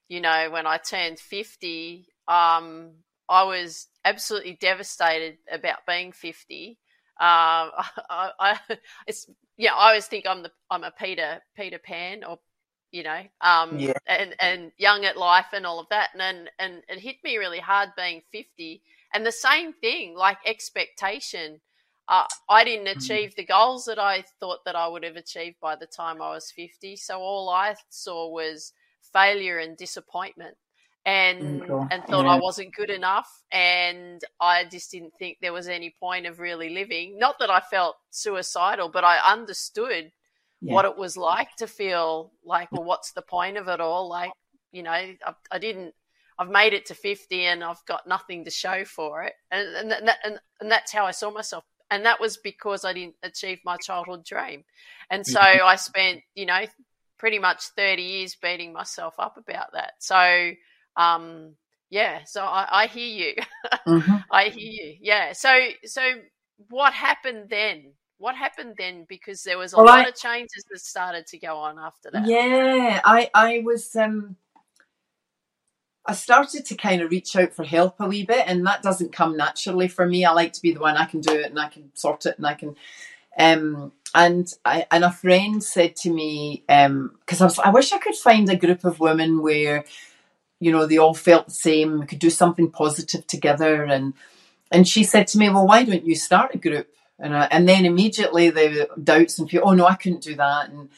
you know, when I turned fifty, um, I was absolutely devastated about being fifty. Um, <laughs> I, I it's yeah, I always think I'm the I'm a Peter Peter Pan or you know, um, Yeah. and and young at life and all of that, and and, and it hit me really hard being fifty and the same thing, like expectation. Uh, I didn't Mm. achieve the goals that I thought that I would have achieved by the time I was 50. So all I saw was failure and disappointment and Mm, and thought I wasn't good enough and I just didn't think there was any point of really living. Not that I felt suicidal, but I understood Yeah. what it was like to feel like, well, what's the point of it all? Like, you know, I, I didn't I've made it to 50 and I've got nothing to show for it. And, and, that, and, and that's how I saw myself. And that was because I didn't achieve my childhood dream. And so I spent, you know, pretty much 30 years beating myself up about that. So, um, yeah, so I, I hear you. Mhm. <laughs> I hear you. Yeah. So, so what happened then? What happened then? Because there was a Well, lot I- of changes that started to go on after that. Yeah, I I was um I started to kind of reach out for help a wee bit, and that doesn't come naturally for me. I like to be the one I can do it and I can sort it and I can. Um, and I and a friend said to me um, because I was I wish I could find a group of women where you know they all felt the same. We could do something positive together, and and she said to me, "Well, why don't you start a group?" And I, and then immediately the doubts and fear. Oh no, I couldn't do that, and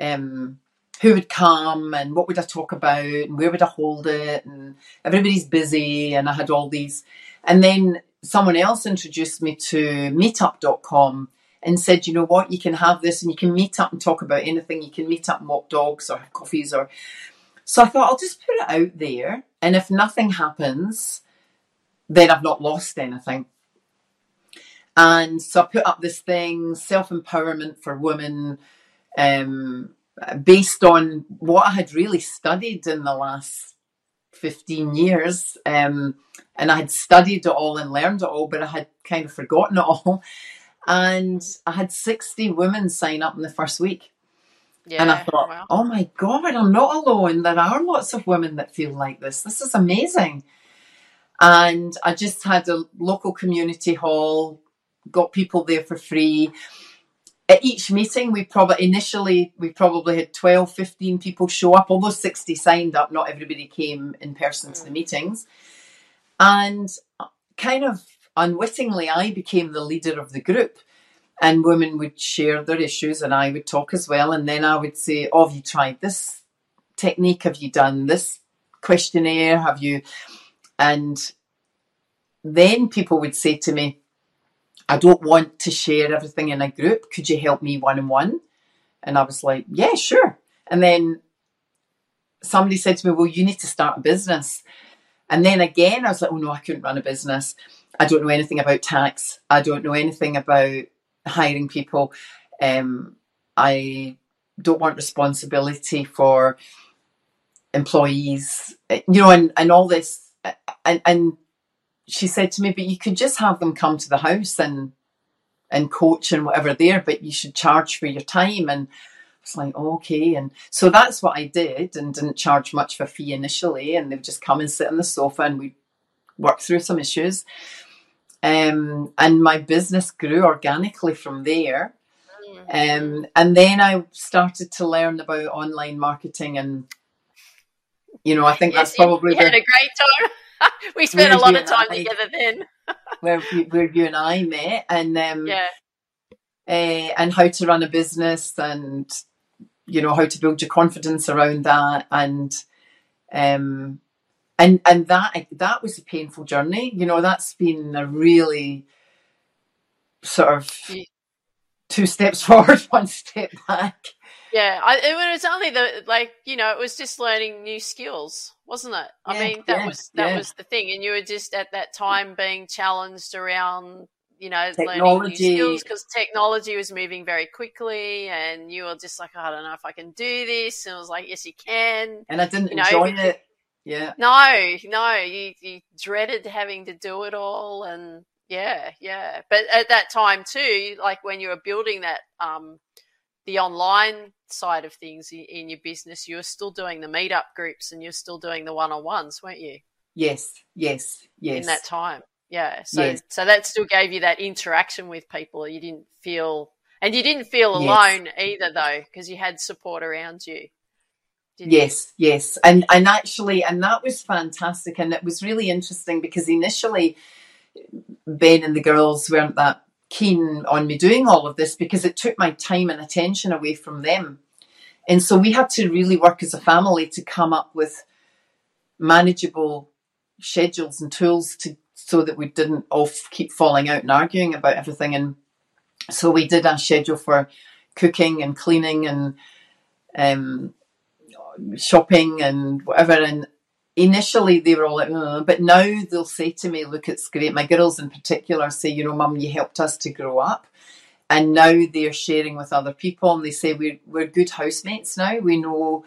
um, who would come and what would I talk about and where would I hold it and everybody's busy and I had all these and then someone else introduced me to meetup.com and said, you know what, you can have this and you can meet up and talk about anything. You can meet up and walk dogs or have coffees or. So I thought I'll just put it out there, and if nothing happens, then I've not lost anything. And so I put up this thing, self empowerment for women, um, based on what I had really studied in the last 15 years. Um, and I had studied it all and learned it all, but I had kind of forgotten it all. <laughs> And I had 60 women sign up in the first week. Yeah. And I thought, wow. oh my God, I'm not alone. There are lots of women that feel like this. This is amazing. And I just had a local community hall, got people there for free. At each meeting, we probably initially we probably had 12, 15 people show up. Although 60 signed up, not everybody came in person to the mm. meetings. And uh, kind of unwittingly, I became the leader of the group. And women would share their issues, and I would talk as well. And then I would say, Oh, have you tried this technique? Have you done this questionnaire? Have you? And then people would say to me, I don't want to share everything in a group. Could you help me one on one? And I was like, Yeah, sure. And then somebody said to me, Well, you need to start a business. And then again, I was like, Oh, no, I couldn't run a business. I don't know anything about tax. I don't know anything about hiring people. Um, I don't want responsibility for employees, you know, and, and all this. And, and she said to me, but you could just have them come to the house and and coach and whatever there, but you should charge for your time. And I was like, oh, okay. And so that's what I did and didn't charge much a fee initially. And they would just come and sit on the sofa and we'd work through some issues. Um, and my business grew organically from there. Um, and then I started to learn about online marketing, and you know, I think Yes, that's probably you had where, a great time. <laughs> we spent a lot of time I together then. <laughs> where, where you and I met, and um, Yeah. uh, and how to run a business, and you know how to build your confidence around that, and um, and and that that was a painful journey. You know, that's been a really sort of two steps <laughs> forward, one step back. Yeah, I, it was only the like you know it was just learning new skills, wasn't it? I Yeah, mean that yeah, was that yeah. was the thing, and you were just at that time being challenged around you know learning new skills because technology was moving very quickly, and you were just like oh, I don't know if I can do this, and I was like yes you can. And I didn't You know, enjoy it. Yeah. No, no, you you dreaded having to do it all, and yeah, yeah. But at that time too, like when you were building that um the online side of things in, in your business, you were still doing the meetup groups and you're still doing the one on ones, weren't you? Yes. Yes. Yes. In that time, yeah. So Yes. so that still gave you that interaction with people. You didn't feel, and you didn't feel Yes. alone either, though, because you had support around you. Didn't you? Yes, yes, and and actually, and that was fantastic, and it was really interesting because initially, Ben and the girls weren't that keen on me doing all of this because it took my time and attention away from them, and so we had to really work as a family to come up with manageable schedules and tools to so that we didn't all keep falling out and arguing about everything, and so we did our schedule for cooking and cleaning and um, shopping and whatever. And initially they were all like, "Ugh," but now they'll say to me, look, it's great. My girls in particular say, you know, mum, you helped us to grow up. And now they're sharing with other people and they say we're, we're good housemates now. We know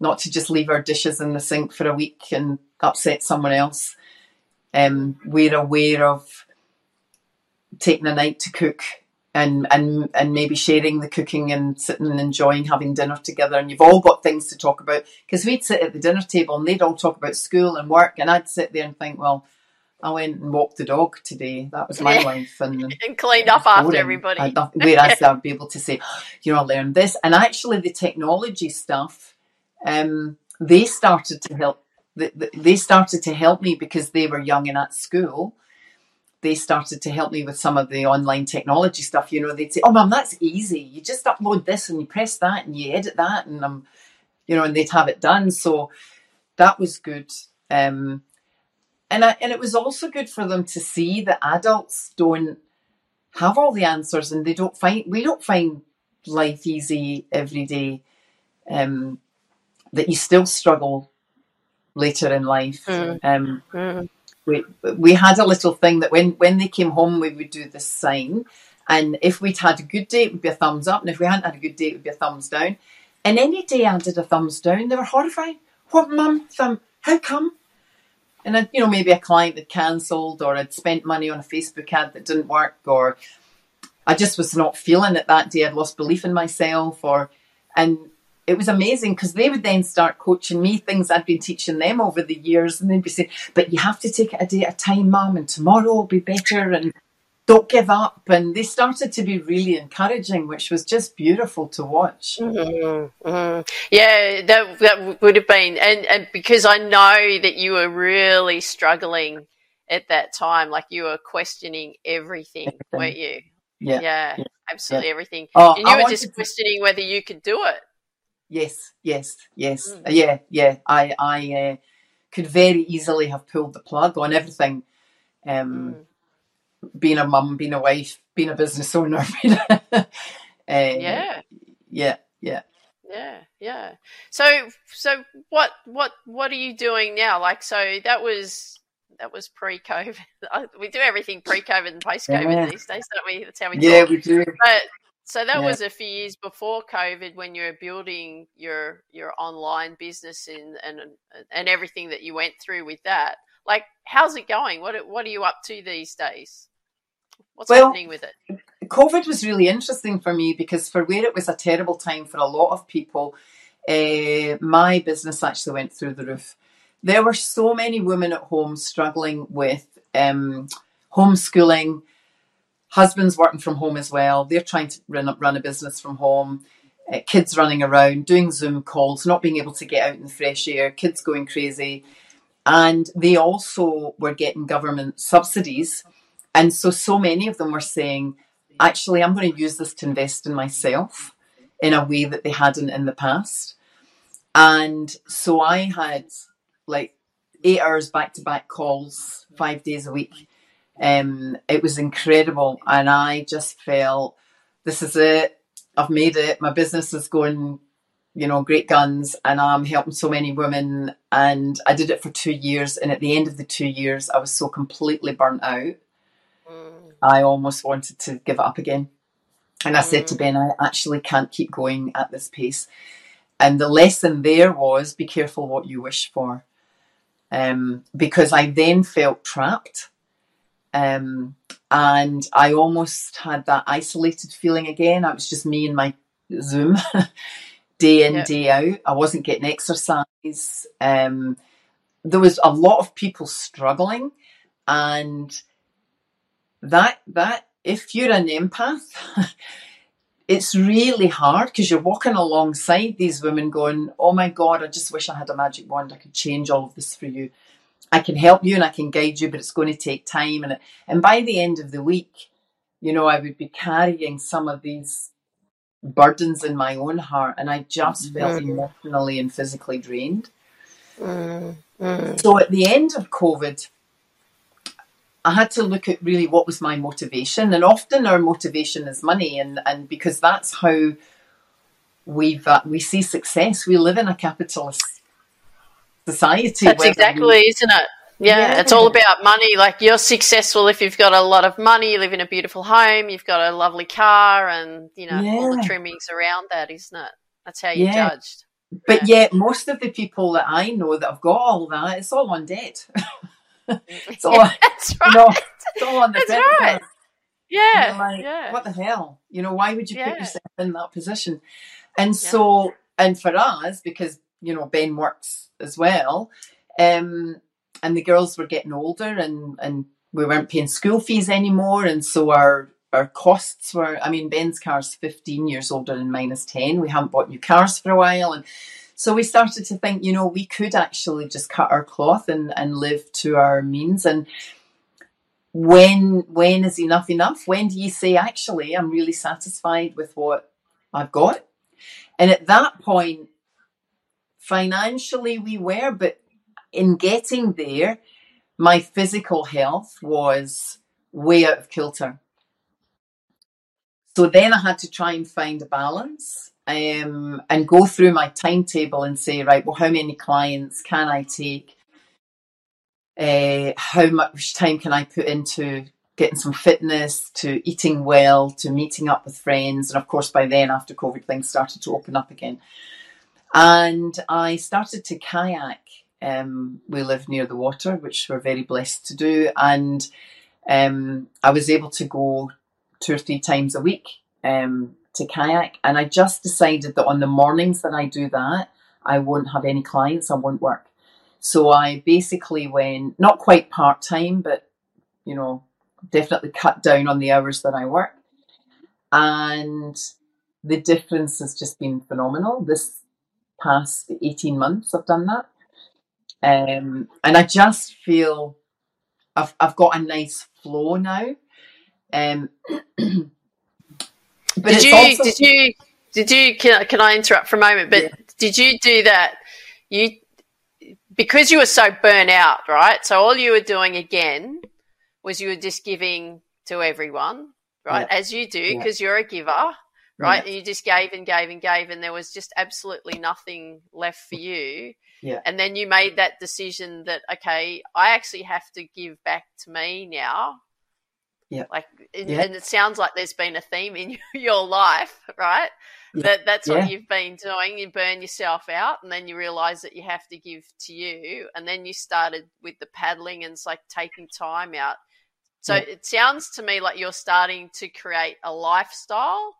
not to just leave our dishes in the sink for a week and upset someone else. Um, we're aware of taking a night to cook and and and maybe sharing the cooking and sitting and enjoying having dinner together. And you've all got things to talk about because we'd sit at the dinner table and they'd all talk about school and work and I'd sit there and think well I went and walked the dog today. That was my <laughs> life and <laughs> And cleaned up was after everybody. I had nothing- <laughs> whereas I'd be able to say you know I learned this. And actually the technology stuff um, they started to help th- th- they started to help me because they were young and at school they started to help me with some of the online technology stuff. You know, they'd say, "Oh, mum, that's easy. You just upload this and you press that and you edit that, and um, you know, and they'd have it done." So that was good. Um, and I, and it was also good for them to see that adults don't have all the answers and they don't find we don't find life easy every day um, that you still struggle later in life Mm. um, Mm. We we had a little thing that when when they came home we would do this sign. And if we'd had a good day it would be a thumbs up. And if we hadn't had a good day it would be a thumbs down. And any day I did a thumbs down they were horrified what mum thumb how come? And then, you know maybe a client had cancelled or had spent money on a Facebook ad that didn't work or I just was not feeling it that day. I'd lost belief in myself or and it was amazing because they would then start coaching me things I'd been teaching them over the years, and they'd be saying, "But you have to take it a day at a time, Mum, and tomorrow will be better, and don't give up." And they started to be really encouraging, which was just beautiful to watch. Mm, mm. Yeah, that that would have been, and, and because I know that you were really struggling at that time, like you were questioning everything, Everything. weren't you? Yeah. yeah, absolutely everything. Oh, and I you were wanted just to- questioning whether you could do it. Yes, yes, yes. Mm. Yeah, yeah. I, I uh, could very easily have pulled the plug on everything. Um, Mm. Being a mum, being a wife, being a business owner. <laughs> Being a, uh, Yeah, yeah, yeah. yeah, yeah. So, so what, what, what are you doing now? Like, so that was that was pre-COVID. <laughs> We do everything pre-COVID and post-COVID Yeah. these days, don't we? That's how we Yeah, talk. we do. But so that Yeah. was a few years before COVID when you were building your your online business and and and everything that you went through with that. Like, how's it going? What what are you up to these days? What's Well- happening with it? COVID was really interesting for me because for where it was a terrible time for a lot of people, uh, my business actually went through the roof. There were so many women at home struggling with um, homeschooling, husbands working from home as well. They're trying to run, run a business from home, uh, kids running around, doing Zoom calls, not being able to get out in the fresh air, kids going crazy. And they also were getting government subsidies. And so, so many of them were saying, actually, I'm going to use this to invest in myself in a way that they hadn't in the past. And so I had like eight hours back to back calls, five days a week. Um, it was incredible. And I just felt, this is it. I've made it. My business is going, you know, great guns. And I'm helping so many women. And I did it for two years. And at the end of the two years, I was so completely burnt out. Mm, I almost wanted to give it up again. And I said to Mm. Ben, I actually can't keep going at this pace. And the lesson there was be careful what you wish for. Um, because I then felt trapped. Um, and I almost had that isolated feeling again. I was just me and my Zoom <laughs> day in, Yeah. day out. I wasn't getting exercise. Um, there was a lot of people struggling. And that that if you're an empath <laughs> it's really hard because you're walking alongside these women going oh my god i just wish i had a magic wand i could change all of this for you i can help you and i can guide you but it's going to take time and and by the end of the week you know i would be carrying some of these burdens in my own heart and i just felt Mhm. emotionally and physically drained mm, mm, so at the end of COVID, I had to look at really what was my motivation, and often our motivation is money, and and because that's how we've uh, we see success. We live in a capitalist society. That's exactly, we- isn't it? Yeah, Yeah. it's all about money. Like you're successful if you've got a lot of money, you live in a beautiful home, you've got a lovely car, and you know all the trimmings around that, isn't it? That's how you're Yeah. judged. but yet most of the people that I know that have got all that, it's all on debt. <laughs> it's <laughs> all, That's you right. know, it's all on the That's right. Yeah, like, yeah. what the hell? You know, why would you Yeah. put yourself in that position? And so, and for us, because, you know, Ben works as well, um, and the girls were getting older and, and we weren't paying school fees anymore. And so our, our costs were, I mean, Ben's car's 15 years older and mine is 10. We haven't bought new cars for a while. And so we started to think, you know, we could actually just cut our cloth and, and live to our means. And when when is enough enough? When do you say, actually, I'm really satisfied with what I've got? And at that point, financially we were, but in getting there, my physical health was way out of kilter. so then I had to try and find a balance um, and go through my timetable and say, right, well, how many clients can I take? Uh, how much time can I put into getting some fitness, to eating well, to meeting up with friends? And of course, by then, after COVID, things started to open up again. And I started to kayak. Um, we live near the water, which we're very blessed to do. And um, I was able to go two or three times a week um, to kayak. And I just decided that on the mornings that I do that, I won't have any clients, I won't work. So I basically went, not quite part time, but, you know, definitely cut down on the hours that I work. And the difference has just been phenomenal. This past 18 months, I've done that. Um, and I just feel I've, I've got a nice flow now. Um, <clears throat> but did you also... did you did you can, can I interrupt for a moment? But yeah. did you do that? You because you were so burnt out, right? So all you were doing again was you were just giving to everyone, right? Yeah. As you do because yeah. you're a giver, right? And you just gave and gave and gave, and there was just absolutely nothing left for you. Yeah. And then you made that decision that okay, I actually have to give back to me now yeah. Like, yeah. and it sounds like there's been a theme in <laughs> your life, right? Yeah. That that's what yeah. you've been doing. You burn yourself out, and then you realize that you have to give to you, and then you started with the paddling, and it's like taking time out. So it sounds to me like you're starting to create a lifestyle.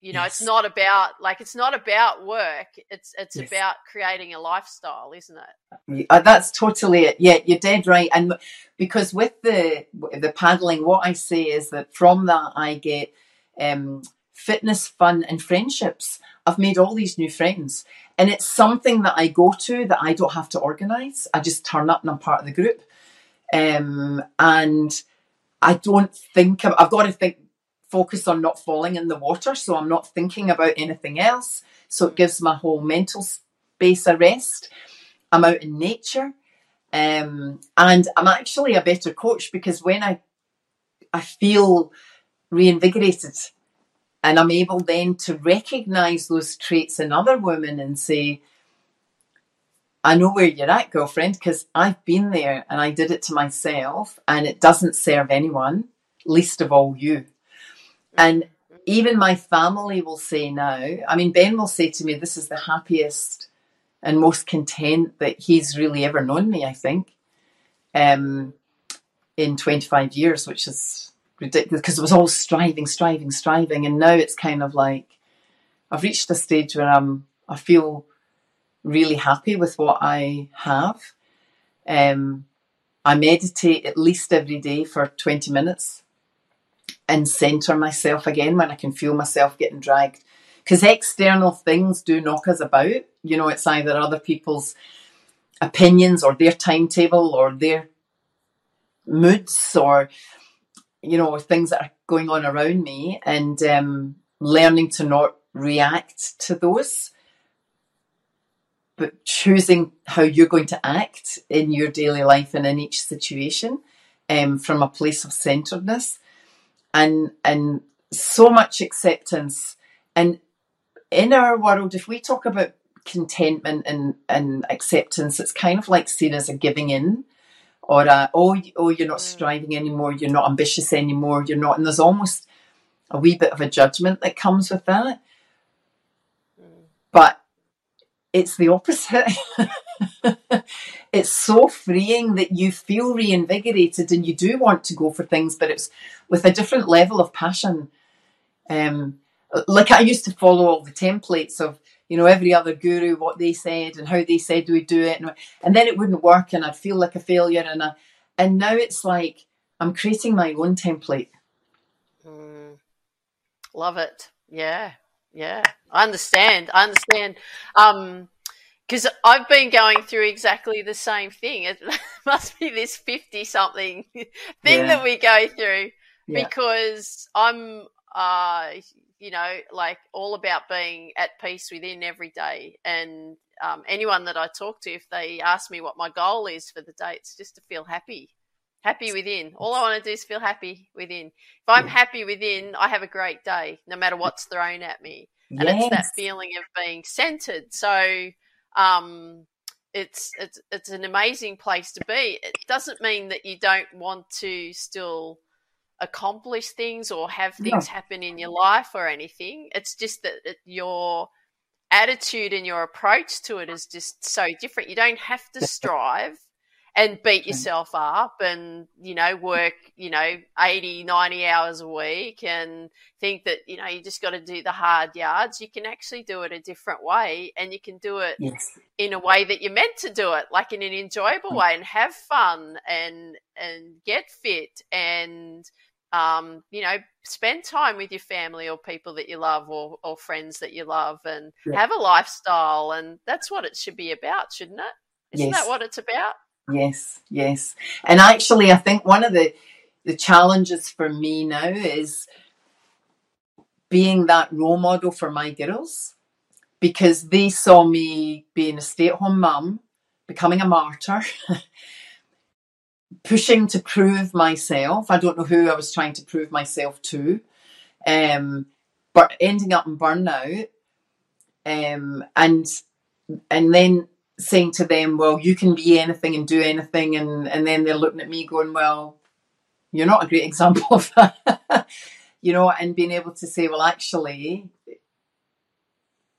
You know, yes. it's not about like it's not about work. It's it's yes. about creating a lifestyle, isn't it? Uh, that's totally it. Yeah, you're dead right. And because with the the paddling, what I say is that from that I get um, fitness, fun, and friendships. I've made all these new friends, and it's something that I go to that I don't have to organise. I just turn up and I'm part of the group, um, and I don't think I've got to think focus on not falling in the water, so I'm not thinking about anything else. So it gives my whole mental space a rest. I'm out in nature. Um, and I'm actually a better coach because when I I feel reinvigorated and I'm able then to recognize those traits in other women and say, I know where you're at, girlfriend, because I've been there and I did it to myself and it doesn't serve anyone, least of all you. And even my family will say now, I mean, Ben will say to me, This is the happiest and most content that he's really ever known me, I think, um, in 25 years, which is ridiculous because it was all striving, striving, striving. And now it's kind of like I've reached a stage where I'm, I feel really happy with what I have. Um, I meditate at least every day for 20 minutes and center myself again when I can feel myself getting dragged. Because external things do knock us about. You know, it's either other people's opinions or their timetable or their moods or you know things that are going on around me. And um, learning to not react to those. But choosing how you're going to act in your daily life and in each situation um, from a place of centeredness and and so much acceptance and in our world, if we talk about contentment and, and acceptance, it's kind of like seen as a giving in or a, oh, oh, you're not mm. striving anymore, you're not ambitious anymore, you're not. And there's almost a wee bit of a judgment that comes with that. Mm. But it's the opposite. <laughs> it's so freeing that you feel reinvigorated and you do want to go for things, but it's with a different level of passion. Um, like I used to follow all the templates of you know every other guru what they said and how they said we do it and, and then it wouldn't work and I'd feel like a failure and I, and now it's like I'm creating my own template. Mm, love it. Yeah, yeah. I understand. I understand. Um, because I've been going through exactly the same thing. It <laughs> must be this fifty something <laughs> thing yeah. that we go through yeah. because I'm uh you know, like all about being at peace within every day. And um, anyone that I talk to, if they ask me what my goal is for the day, it's just to feel happy, Happy within. All I want to do is feel happy within. If I'm happy within, I have a great day, no matter what's thrown at me. And yes. it's that feeling of being centered. So um, it's it's it's an amazing place to be. It doesn't mean that you don't want to still accomplish things or have No. things happen in your life or anything. It's just that it, your attitude and your approach to it is just so different. You don't have to strive and beat yourself up and, you know, work, you know, 80, 90 hours a week and think that, you know, you just got to do the hard yards. You can actually do it a different way and you can do it Yes. in a way that you're meant to do it, like in an enjoyable Mm. way, and have fun and and get fit and um, you know spend time with your family or people that you love or, or friends that you love and Yeah. have a lifestyle and that's what it should be about, shouldn't it? Isn't Yes. that what it's about? Yes, yes. And actually, I think one of the the challenges for me now is being that role model for my girls because they saw me being a stay at home mum, becoming a martyr, <laughs> pushing to prove myself. I don't know who I was trying to prove myself to, um, but ending up in burnout, um, and and then saying to them, "Well, you can be anything and do anything," and and then they're looking at me going, "Well, you're not a great <laughs> example of that," you know, and being able to say, "Well, actually."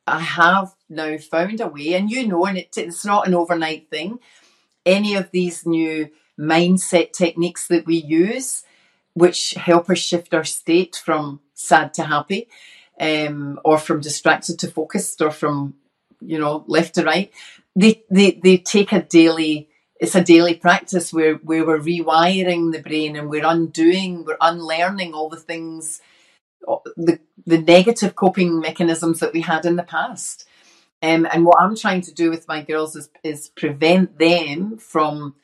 I have now found a way, and you know, and it, it's not an overnight thing. Any of these new mindset techniques that we use, which help us shift our state from sad to happy, um, or from distracted to focused, or from you know left to right, they they, they take a daily. It's a daily practice where, where we're rewiring the brain and we're undoing, we're unlearning all the things, the the negative coping mechanisms that we had in the past. Um, and what I'm trying to do with my girls is, is prevent them from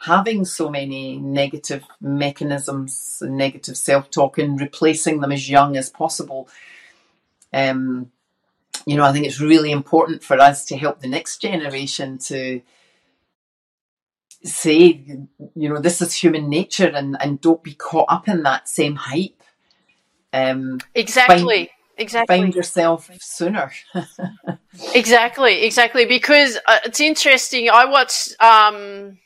having so many negative mechanisms and negative self talk and replacing them as young as possible. Um, you know, I think it's really important for us to help the next generation to say, you know, this is human nature and, and don't be caught up in that same hype. Um, Exactly. exactly. find yourself sooner. <laughs> Exactly, exactly. Because uh, it's interesting. I watch. Um,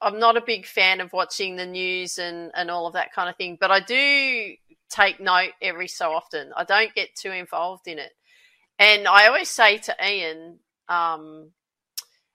I'm not a big fan of watching the news and and all of that kind of thing, but I do take note every so often. I don't get too involved in it, and I always say to Ian um,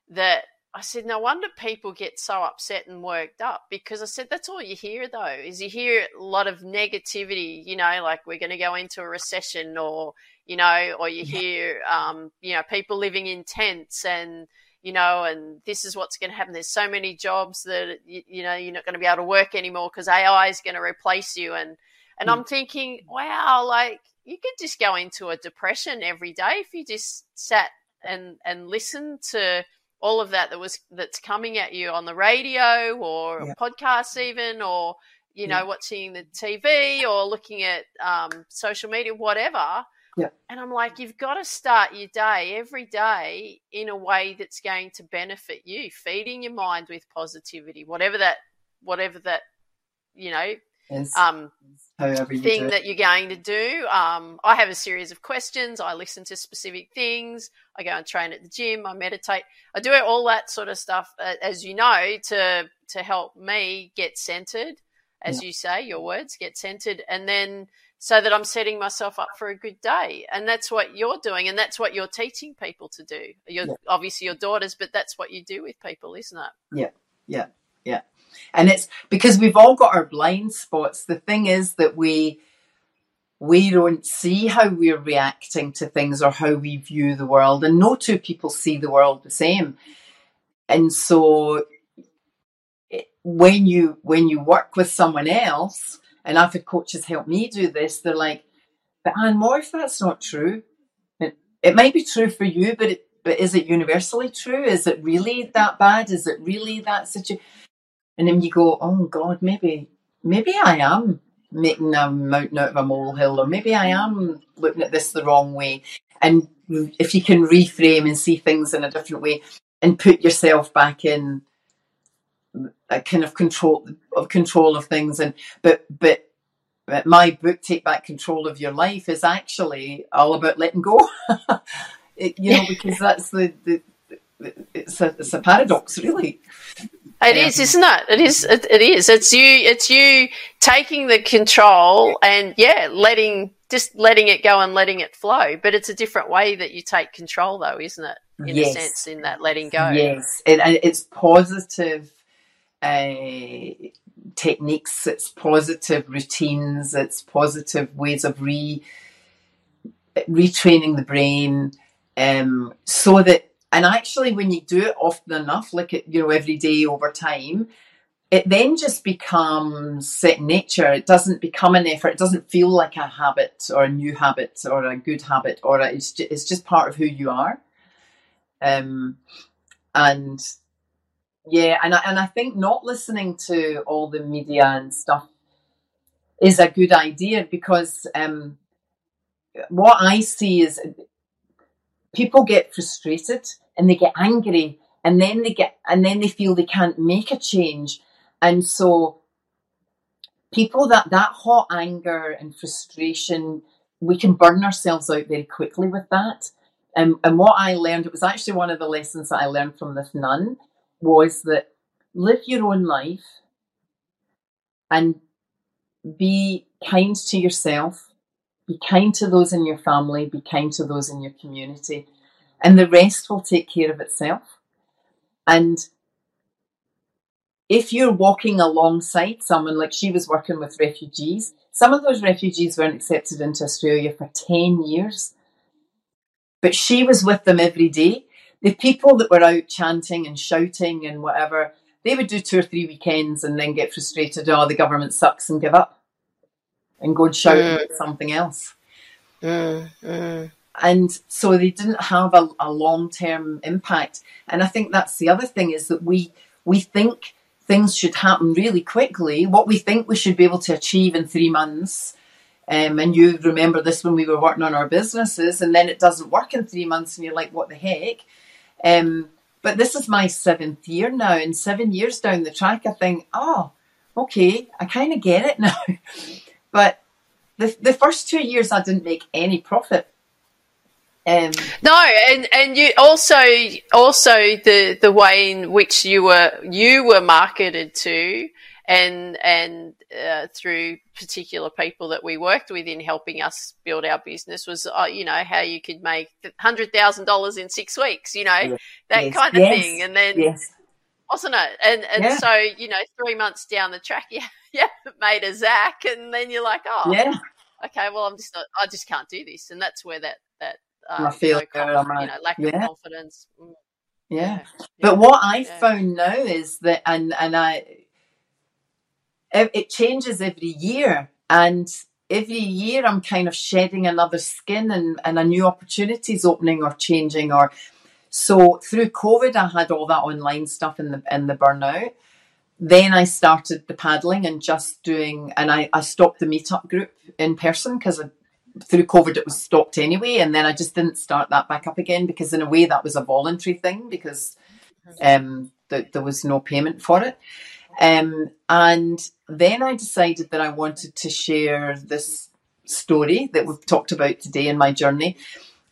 that I said, no wonder people get so upset and worked up because I said that's all you hear though is you hear a lot of negativity. You know, like we're going to go into a recession or you know, or you hear, um, you know, people living in tents and, you know, and this is what's going to happen. There's so many jobs that, you, you know, you're not going to be able to work anymore because AI is going to replace you. And, and Mm. I'm thinking, wow, like you could just go into a depression every day if you just sat and, and listened to all of that that was, that's coming at you on the radio or Yeah. podcasts even, or, you know, Yeah. watching the TV or looking at um, social media, whatever. Yeah. And I'm like, you've got to start your day every day in a way that's going to benefit you, feeding your mind with positivity, whatever that, whatever that, you know, Um, you thing that you're going to do. Um, I have a series of questions. I listen to specific things. I go and train at the gym. I meditate. I do all that sort of stuff, uh, as you know, to to help me get centered, as you say, your words get centered, and then so that I'm setting myself up for a good day. And that's what you're doing, and that's what you're teaching people to do. You're Yeah. obviously your daughters, but that's what you do with people, isn't it? Yeah, yeah, yeah. And it's because we've all got our blind spots. The thing is that we we don't see how we're reacting to things or how we view the world, and no two people see the world the same. And so, when you when you work with someone else, and I've had coaches help me do this, they're like, "But Anne, what if that's not true? It, it might be true for you, but it, but is it universally true? Is it really that bad? Is it really that situation?" And then you go, oh God, maybe, maybe I am making a mountain out of a molehill, or maybe I am looking at this the wrong way. And if you can reframe and see things in a different way and put yourself back in a kind of control of control of things and but but but my book take back control of your life is actually all about letting go <laughs> it, you know because that's the, the, the it's a it's a paradox really It is, isn't it? It is. It, it is. It's you. It's you taking the control and yeah, letting just letting it go and letting it flow. But it's a different way that you take control, though, isn't it? In Yes. a sense, in that letting go. Yes, and it's positive uh, techniques, it's positive routines, it's positive ways of re retraining the brain, um, so that and actually when you do it often enough, like you know every day over time. It then just becomes second nature. It doesn't become an effort. It doesn't feel like a habit or a new habit or a good habit or a, it's, just, it's just part of who you are. Um, and yeah, and I, and I think not listening to all the media and stuff is a good idea because um, what I see is people get frustrated and they get angry and then they get and then they feel they can't make a change. And so people that that hot anger and frustration we can burn ourselves out very quickly with that. And, and what I learned, it was actually one of the lessons that I learned from this nun, was that live your own life and be kind to yourself, be kind to those in your family, be kind to those in your community, and the rest will take care of itself. And if you're walking alongside someone, like she was working with refugees, some of those refugees weren't accepted into Australia for 10 years but she was with them every day. The people that were out chanting and shouting and whatever, they would do two or three weekends and then get frustrated, oh, the government sucks and give up and go and shout Mm. something else. Mm, mm. And so they didn't have a, a long term impact. And I think that's the other thing is that we we think things should happen really quickly. What we think we should be able to achieve in three months um, and you remember this when we were working on our businesses, and then it doesn't work in three months, and you're like, what the heck? Um, but this is my seventh year now, and seven years down the track, I think, oh, okay, I kind of get it <laughs> now. but the, the first two years, I didn't make any profit. Um, No, and and you also also the the way in which you were you were marketed to, and and uh, through particular people that we worked with in helping us build our business was uh, you know how you could make hundred thousand dollars in six weeks, you know Yes. that Yes. kind of Yes. thing, and then yes, wasn't it? And and Yeah. so you know three months down the track, <laughs> yeah, yeah, made a Zach, and then you're like, oh, yeah, okay, well, I'm just not, I just can't do this, and that's where that that I'm a uh, no I'm conf- a- you know lack yeah. of confidence. Mm, yeah. yeah. But what I found now is that, and and I, it, it changes every year, and every year I'm kind of shedding another skin, and and a new opportunities opening or changing, or so through COVID I had all that online stuff in the in the burnout. Then I started the paddling and just doing, and I, I stopped the meetup group in person because through COVID it was stopped anyway, and then I just didn't start that back up again because in a way that was a voluntary thing because um, th- there was no payment for it. Um, and then I decided that I wanted to share this story that we've talked about today in my journey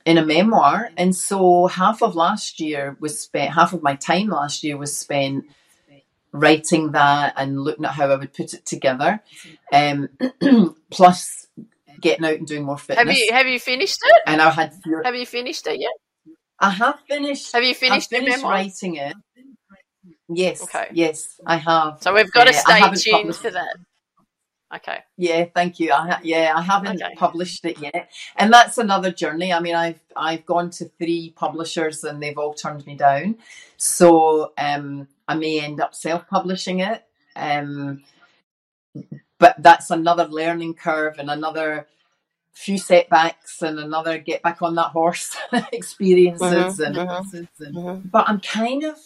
in a memoir. And so half of last year was spent, half of my time last year was spent writing that and looking at how I would put it together. Um, <clears throat> plus getting out and doing more fitness. Have you have you finished it? and I had fewer, Have you finished it yet? I have finished. Have you finished, finished writing it. Yes. Okay. Yes, I have. So we've got to stay tuned for that. Okay. Yeah, thank you. I ha- yeah, I haven't Okay. published it yet, and that's another journey. I mean, I've I've gone to three publishers and they've all turned me down. So um, I may end up self-publishing it. Um, but that's another learning curve and another few setbacks and another get back on that horse <laughs> experiences Mhm, and, mhm, and mhm. but I'm kind of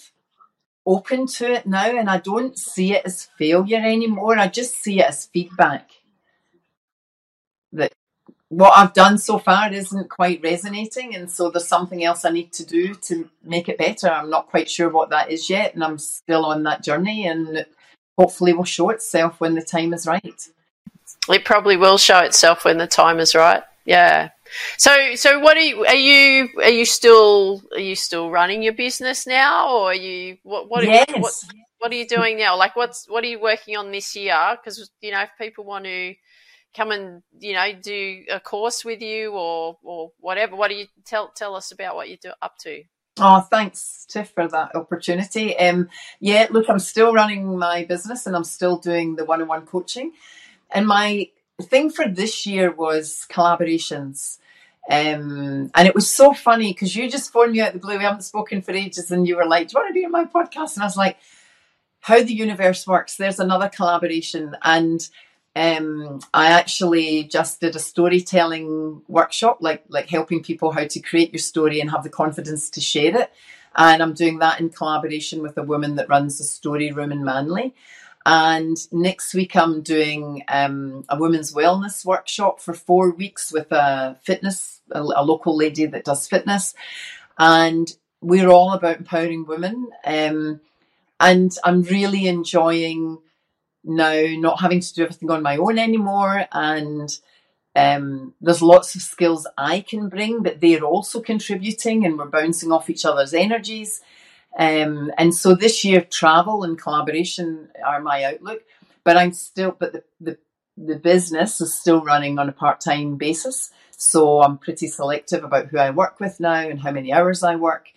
open to it now and I don't see it as failure anymore. I just see it as feedback that what I've done so far isn't quite resonating, and so there's something else I need to do to make it better. I'm not quite sure what that is yet, and I'm still on that journey, and hopefully will show itself when the time is right. It probably will show itself when the time is right. Yeah. So, so what are you? Are you are you still are you still running your business now, or are you what what yes. what, what are you doing now? Like, what's what are you working on this year? Because you know, if people want to come and you know do a course with you or or whatever, what do you tell tell us about what you're up to? Oh, thanks, Tiff, for that opportunity. Um, yeah, look, I'm still running my business and I'm still doing the one-on-one coaching. And my thing for this year was collaborations. Um, and it was so funny because you just phoned me out the blue. We haven't spoken for ages, and you were like, "Do you want to be on my podcast?" And I was like, "How the universe works." There's another collaboration, and um, I actually just did a storytelling workshop, like like helping people how to create your story and have the confidence to share it. And I'm doing that in collaboration with a woman that runs a story room in Manly. And next week, I'm doing um, a women's wellness workshop for four weeks with a fitness, a, a, local lady that does fitness. And we're all about empowering women. Um, and I'm really enjoying now not having to do everything on my own anymore and um, there's lots of skills I can bring, but they're also contributing and we're bouncing off each other's energies. Um, and so this year, travel and collaboration are my outlook, but I'm still, but the, the, the business is still running on a part time basis. So I'm pretty selective about who I work with now and how many hours I work.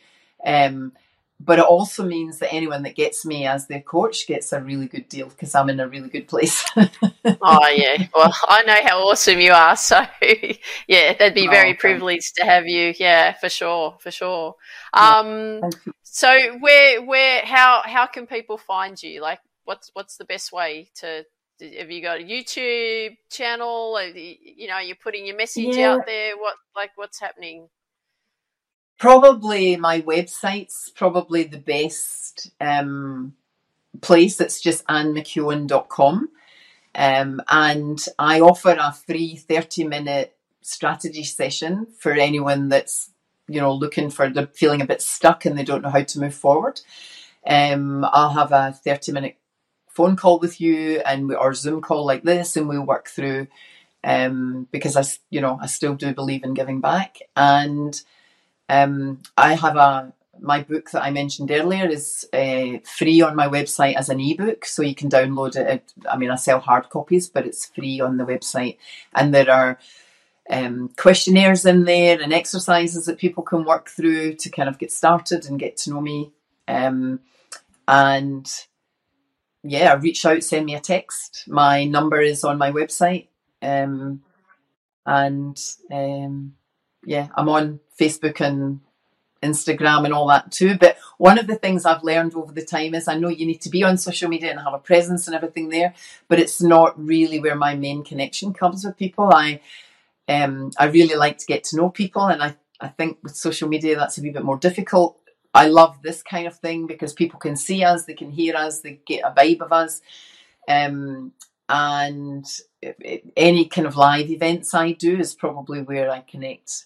Um, but it also means that anyone that gets me as their coach gets a really good deal because I'm in a really good place. <laughs> oh yeah, well I know how awesome you are, so <laughs> yeah, they'd be very oh, privileged to have you. Yeah, for sure, for sure. Um, so where where how how can people find you? Like, what's what's the best way to? Have you got a YouTube channel? You, you know, you're putting your message yeah. out there. What like what's happening? Probably my website's probably the best um, place. It's just annemckeown.com. Um, and I offer a free 30 minute strategy session for anyone that's, you know, looking for, they're feeling a bit stuck and they don't know how to move forward. Um, I'll have a 30 minute phone call with you and or Zoom call like this, and we'll work through um, because I, you know, I still do believe in giving back. And um, I have a my book that I mentioned earlier is uh, free on my website as an ebook, so you can download it. I mean, I sell hard copies, but it's free on the website, and there are um, questionnaires in there and exercises that people can work through to kind of get started and get to know me. Um, and yeah, reach out, send me a text. My number is on my website, um, and um, yeah, I'm on Facebook and Instagram and all that too. But one of the things I've learned over the time is I know you need to be on social media and have a presence and everything there, but it's not really where my main connection comes with people. I um I really like to get to know people and I, I think with social media that's a wee bit more difficult. I love this kind of thing because people can see us, they can hear us, they get a vibe of us. Um, and any kind of live events I do is probably where I connect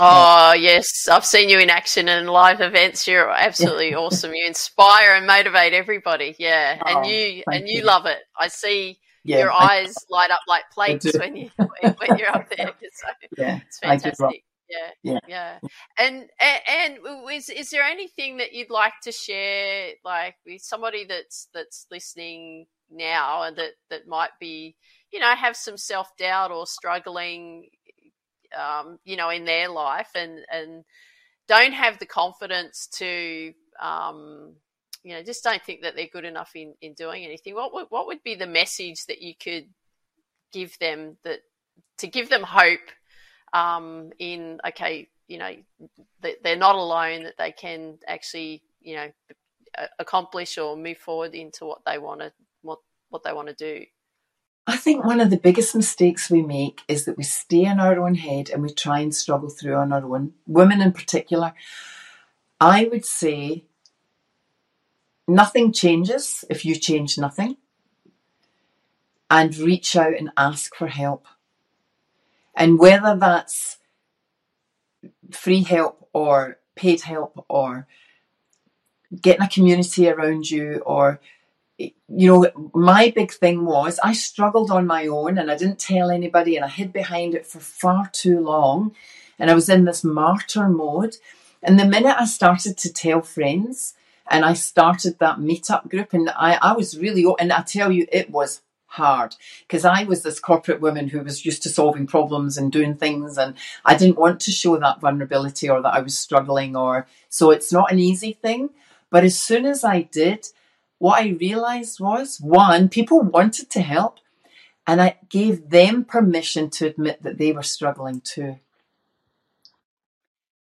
Oh yes, I've seen you in action and live events. You're absolutely <laughs> awesome. You inspire and motivate everybody. Yeah, and oh, you and you, you, love it. I see yeah, your I, eyes light up like plates when you <laughs> when you're up there. <laughs> So yeah, it's fantastic. Yeah, yeah, yeah. And, and and is is there anything that you'd like to share, like with somebody that's that's listening now and that that might be, you know, have some self doubt or struggling um, you know, in their life and, and don't have the confidence to, um, you know, just don't think that they're good enough in, in doing anything. What would, what would be the message that you could give them that to give them hope um, in, okay, you know, that they're not alone, that they can actually, you know, accomplish or move forward into what they want to, what, what they want to do. I think one of the biggest mistakes we make is that we stay in our own head and we try and struggle through on our own, women in particular. I would say nothing changes if you change nothing. And reach out and ask for help. And whether that's free help or paid help or getting a community around you or you know my big thing was i struggled on my own and i didn't tell anybody and i hid behind it for far too long and i was in this martyr mode. And the minute i started to tell friends and i started that meetup group and i, I was really and i tell you it was hard because I was this corporate woman who was used to solving problems and doing things and I didn't want to show that vulnerability or that I was struggling or so it's not an easy thing. But as soon as I did what I realized was one people wanted to help and I gave them permission to admit that they were struggling too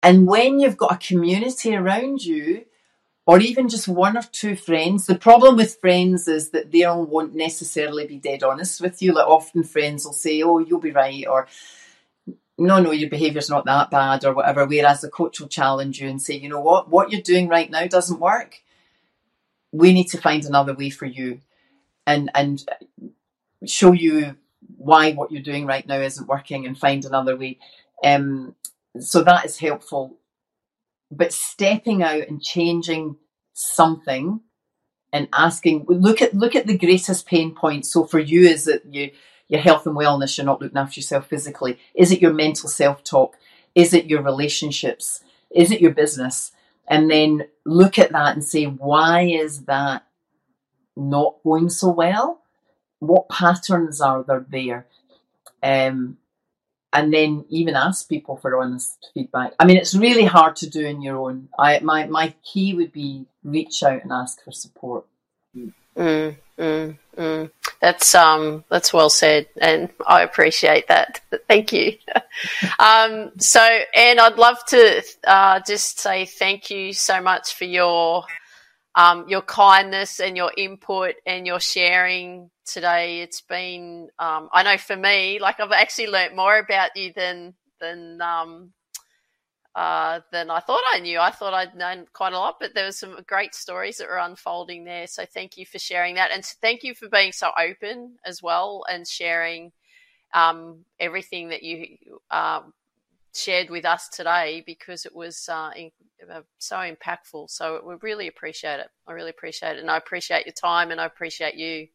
and when you've got a community around you or even just one or two friends. The problem with friends is that they won't necessarily be dead honest with you. Like often friends will say, "Oh, you'll be right," or "No, no, your behaviour's not that bad," or whatever. Whereas the coach will challenge you and say, "You know what? What you're doing right now doesn't work. We need to find another way for you." And, and show you why what you're doing right now isn't working and find another way. Um, so that is helpful. But stepping out and changing something and asking look at look at the greatest pain point so for you is it you your health and wellness you're not looking after yourself physically. Is it your mental self-talk? Is it your relationships? Is it your business and then look at that and say why is that not going so well what patterns are there there um, and then even ask people for honest feedback. I mean, it's really hard to do in your own. I my my key would be reach out and ask for support. Mm, mm, mm. That's um that's well said, and I appreciate that. <laughs> Thank you. <laughs> um, so, and I'd love to uh, just say thank you so much for your um, your kindness and your input and your sharing today. It's been, um, I know for me, like I've actually learnt more about you than than um, uh, than I thought I knew. I thought I'd known quite a lot, but there were some great stories that were unfolding there. So thank you for sharing that, and thank you for being so open as well and sharing um, everything that you um, shared with us today because it was uh, in, uh, so impactful. So we really appreciate it. I really appreciate it, and I appreciate your time, and I appreciate you.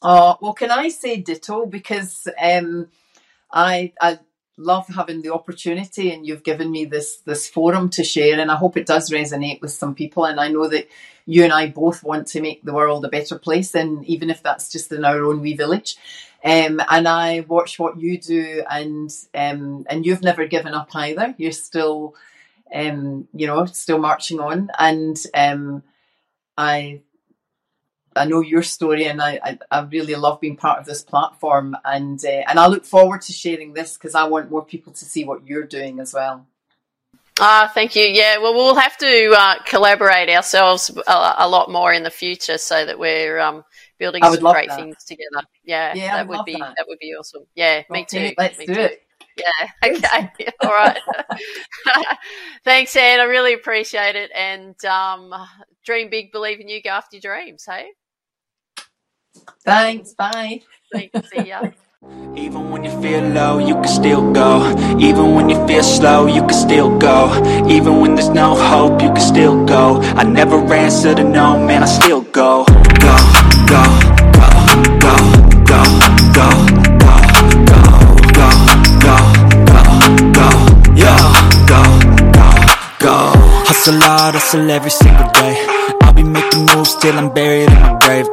Oh, well, can I say ditto? Because um, I, I love having the opportunity and you've given me this this forum to share and I hope it does resonate with some people and I know that you and I both want to make the world a better place and even if that's just in our own wee village. Um, and I watch what you do and um, and you've never given up either. You're still um, you know still marching on and um, I I know your story, and I, I, I, really love being part of this platform, and uh, and I look forward to sharing this because I want more people to see what you're doing as well. Ah, thank you. Yeah, well, we'll have to uh, collaborate ourselves a, a, lot more in the future so that we're um, building some great that. things together. Yeah, yeah that would be that. that. would be awesome. Yeah, me okay, too. Let's me do too. it. Yeah. <laughs> Okay. <laughs> All right. <laughs> Thanks, Anne. I really appreciate it. And um, dream big, believe in you, go after your dreams. Hey. Thanks. Bye. Thanks. See ya. Even when you feel low, you can still go Even when you feel slow, you can still go Even when there's no hope, you can still go I never answer to no, man, I still go Go, go, go, go, go, go, go, go, go, go, go, go, yo, go, go, go Hustle hard, hustle every single day I'll be making moves till I'm buried in my grave.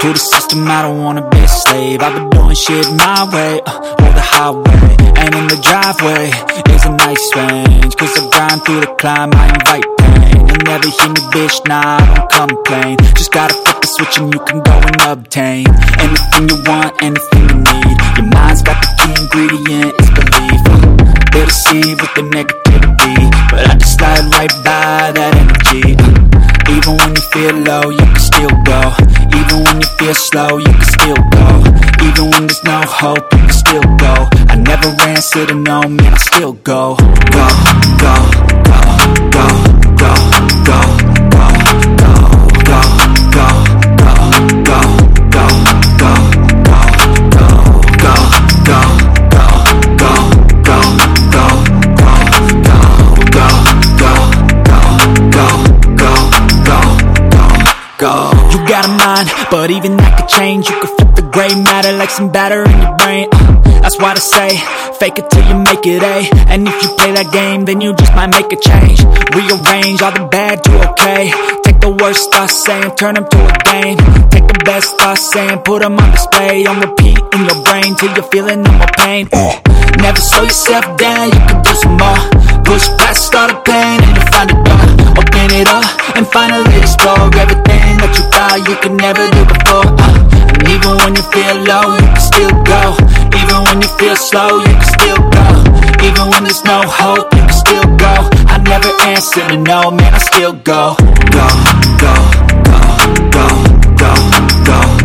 To the system, I don't wanna be a slave. I've been doing shit my way, uh, or the highway And in the driveway. Is a nice range Cause I grind through the climb, I invite pain. You'll never hear me, bitch, nah, I don't complain. Just gotta flip the switch and you can go and obtain Anything you want, anything you need. Your mind's got the key ingredient, it's belief. They deceive with the negativity But I just slide right by that energy Even when you feel low, you can still go. Even when you feel slow, you can still go. Even when there's no hope, you can still go. I never answer to no, man, I still go, go, go, go, go, go, go, but even that could change. You could flip the gray matter like some batter in your brain. Uh, that's why I say, fake it till you make it A. And if you play that game, then you just might make a change. Rearrange all the bad to okay. Take the worst thoughts saying, turn them to a game. Take the best thoughts saying, put them on display. On repeat in your brain till you're feeling no more pain. Uh, never slow yourself down, you can do some more. Push past Start a plane and find a door Open it up and finally explore Everything that you thought you could never do before. Uh, And even when you feel low, you can still go. Even when you feel slow, you can still go. Even when there's no hope, you can still go. I never answer to no, man, I still go. Go, go, go, go, go, go.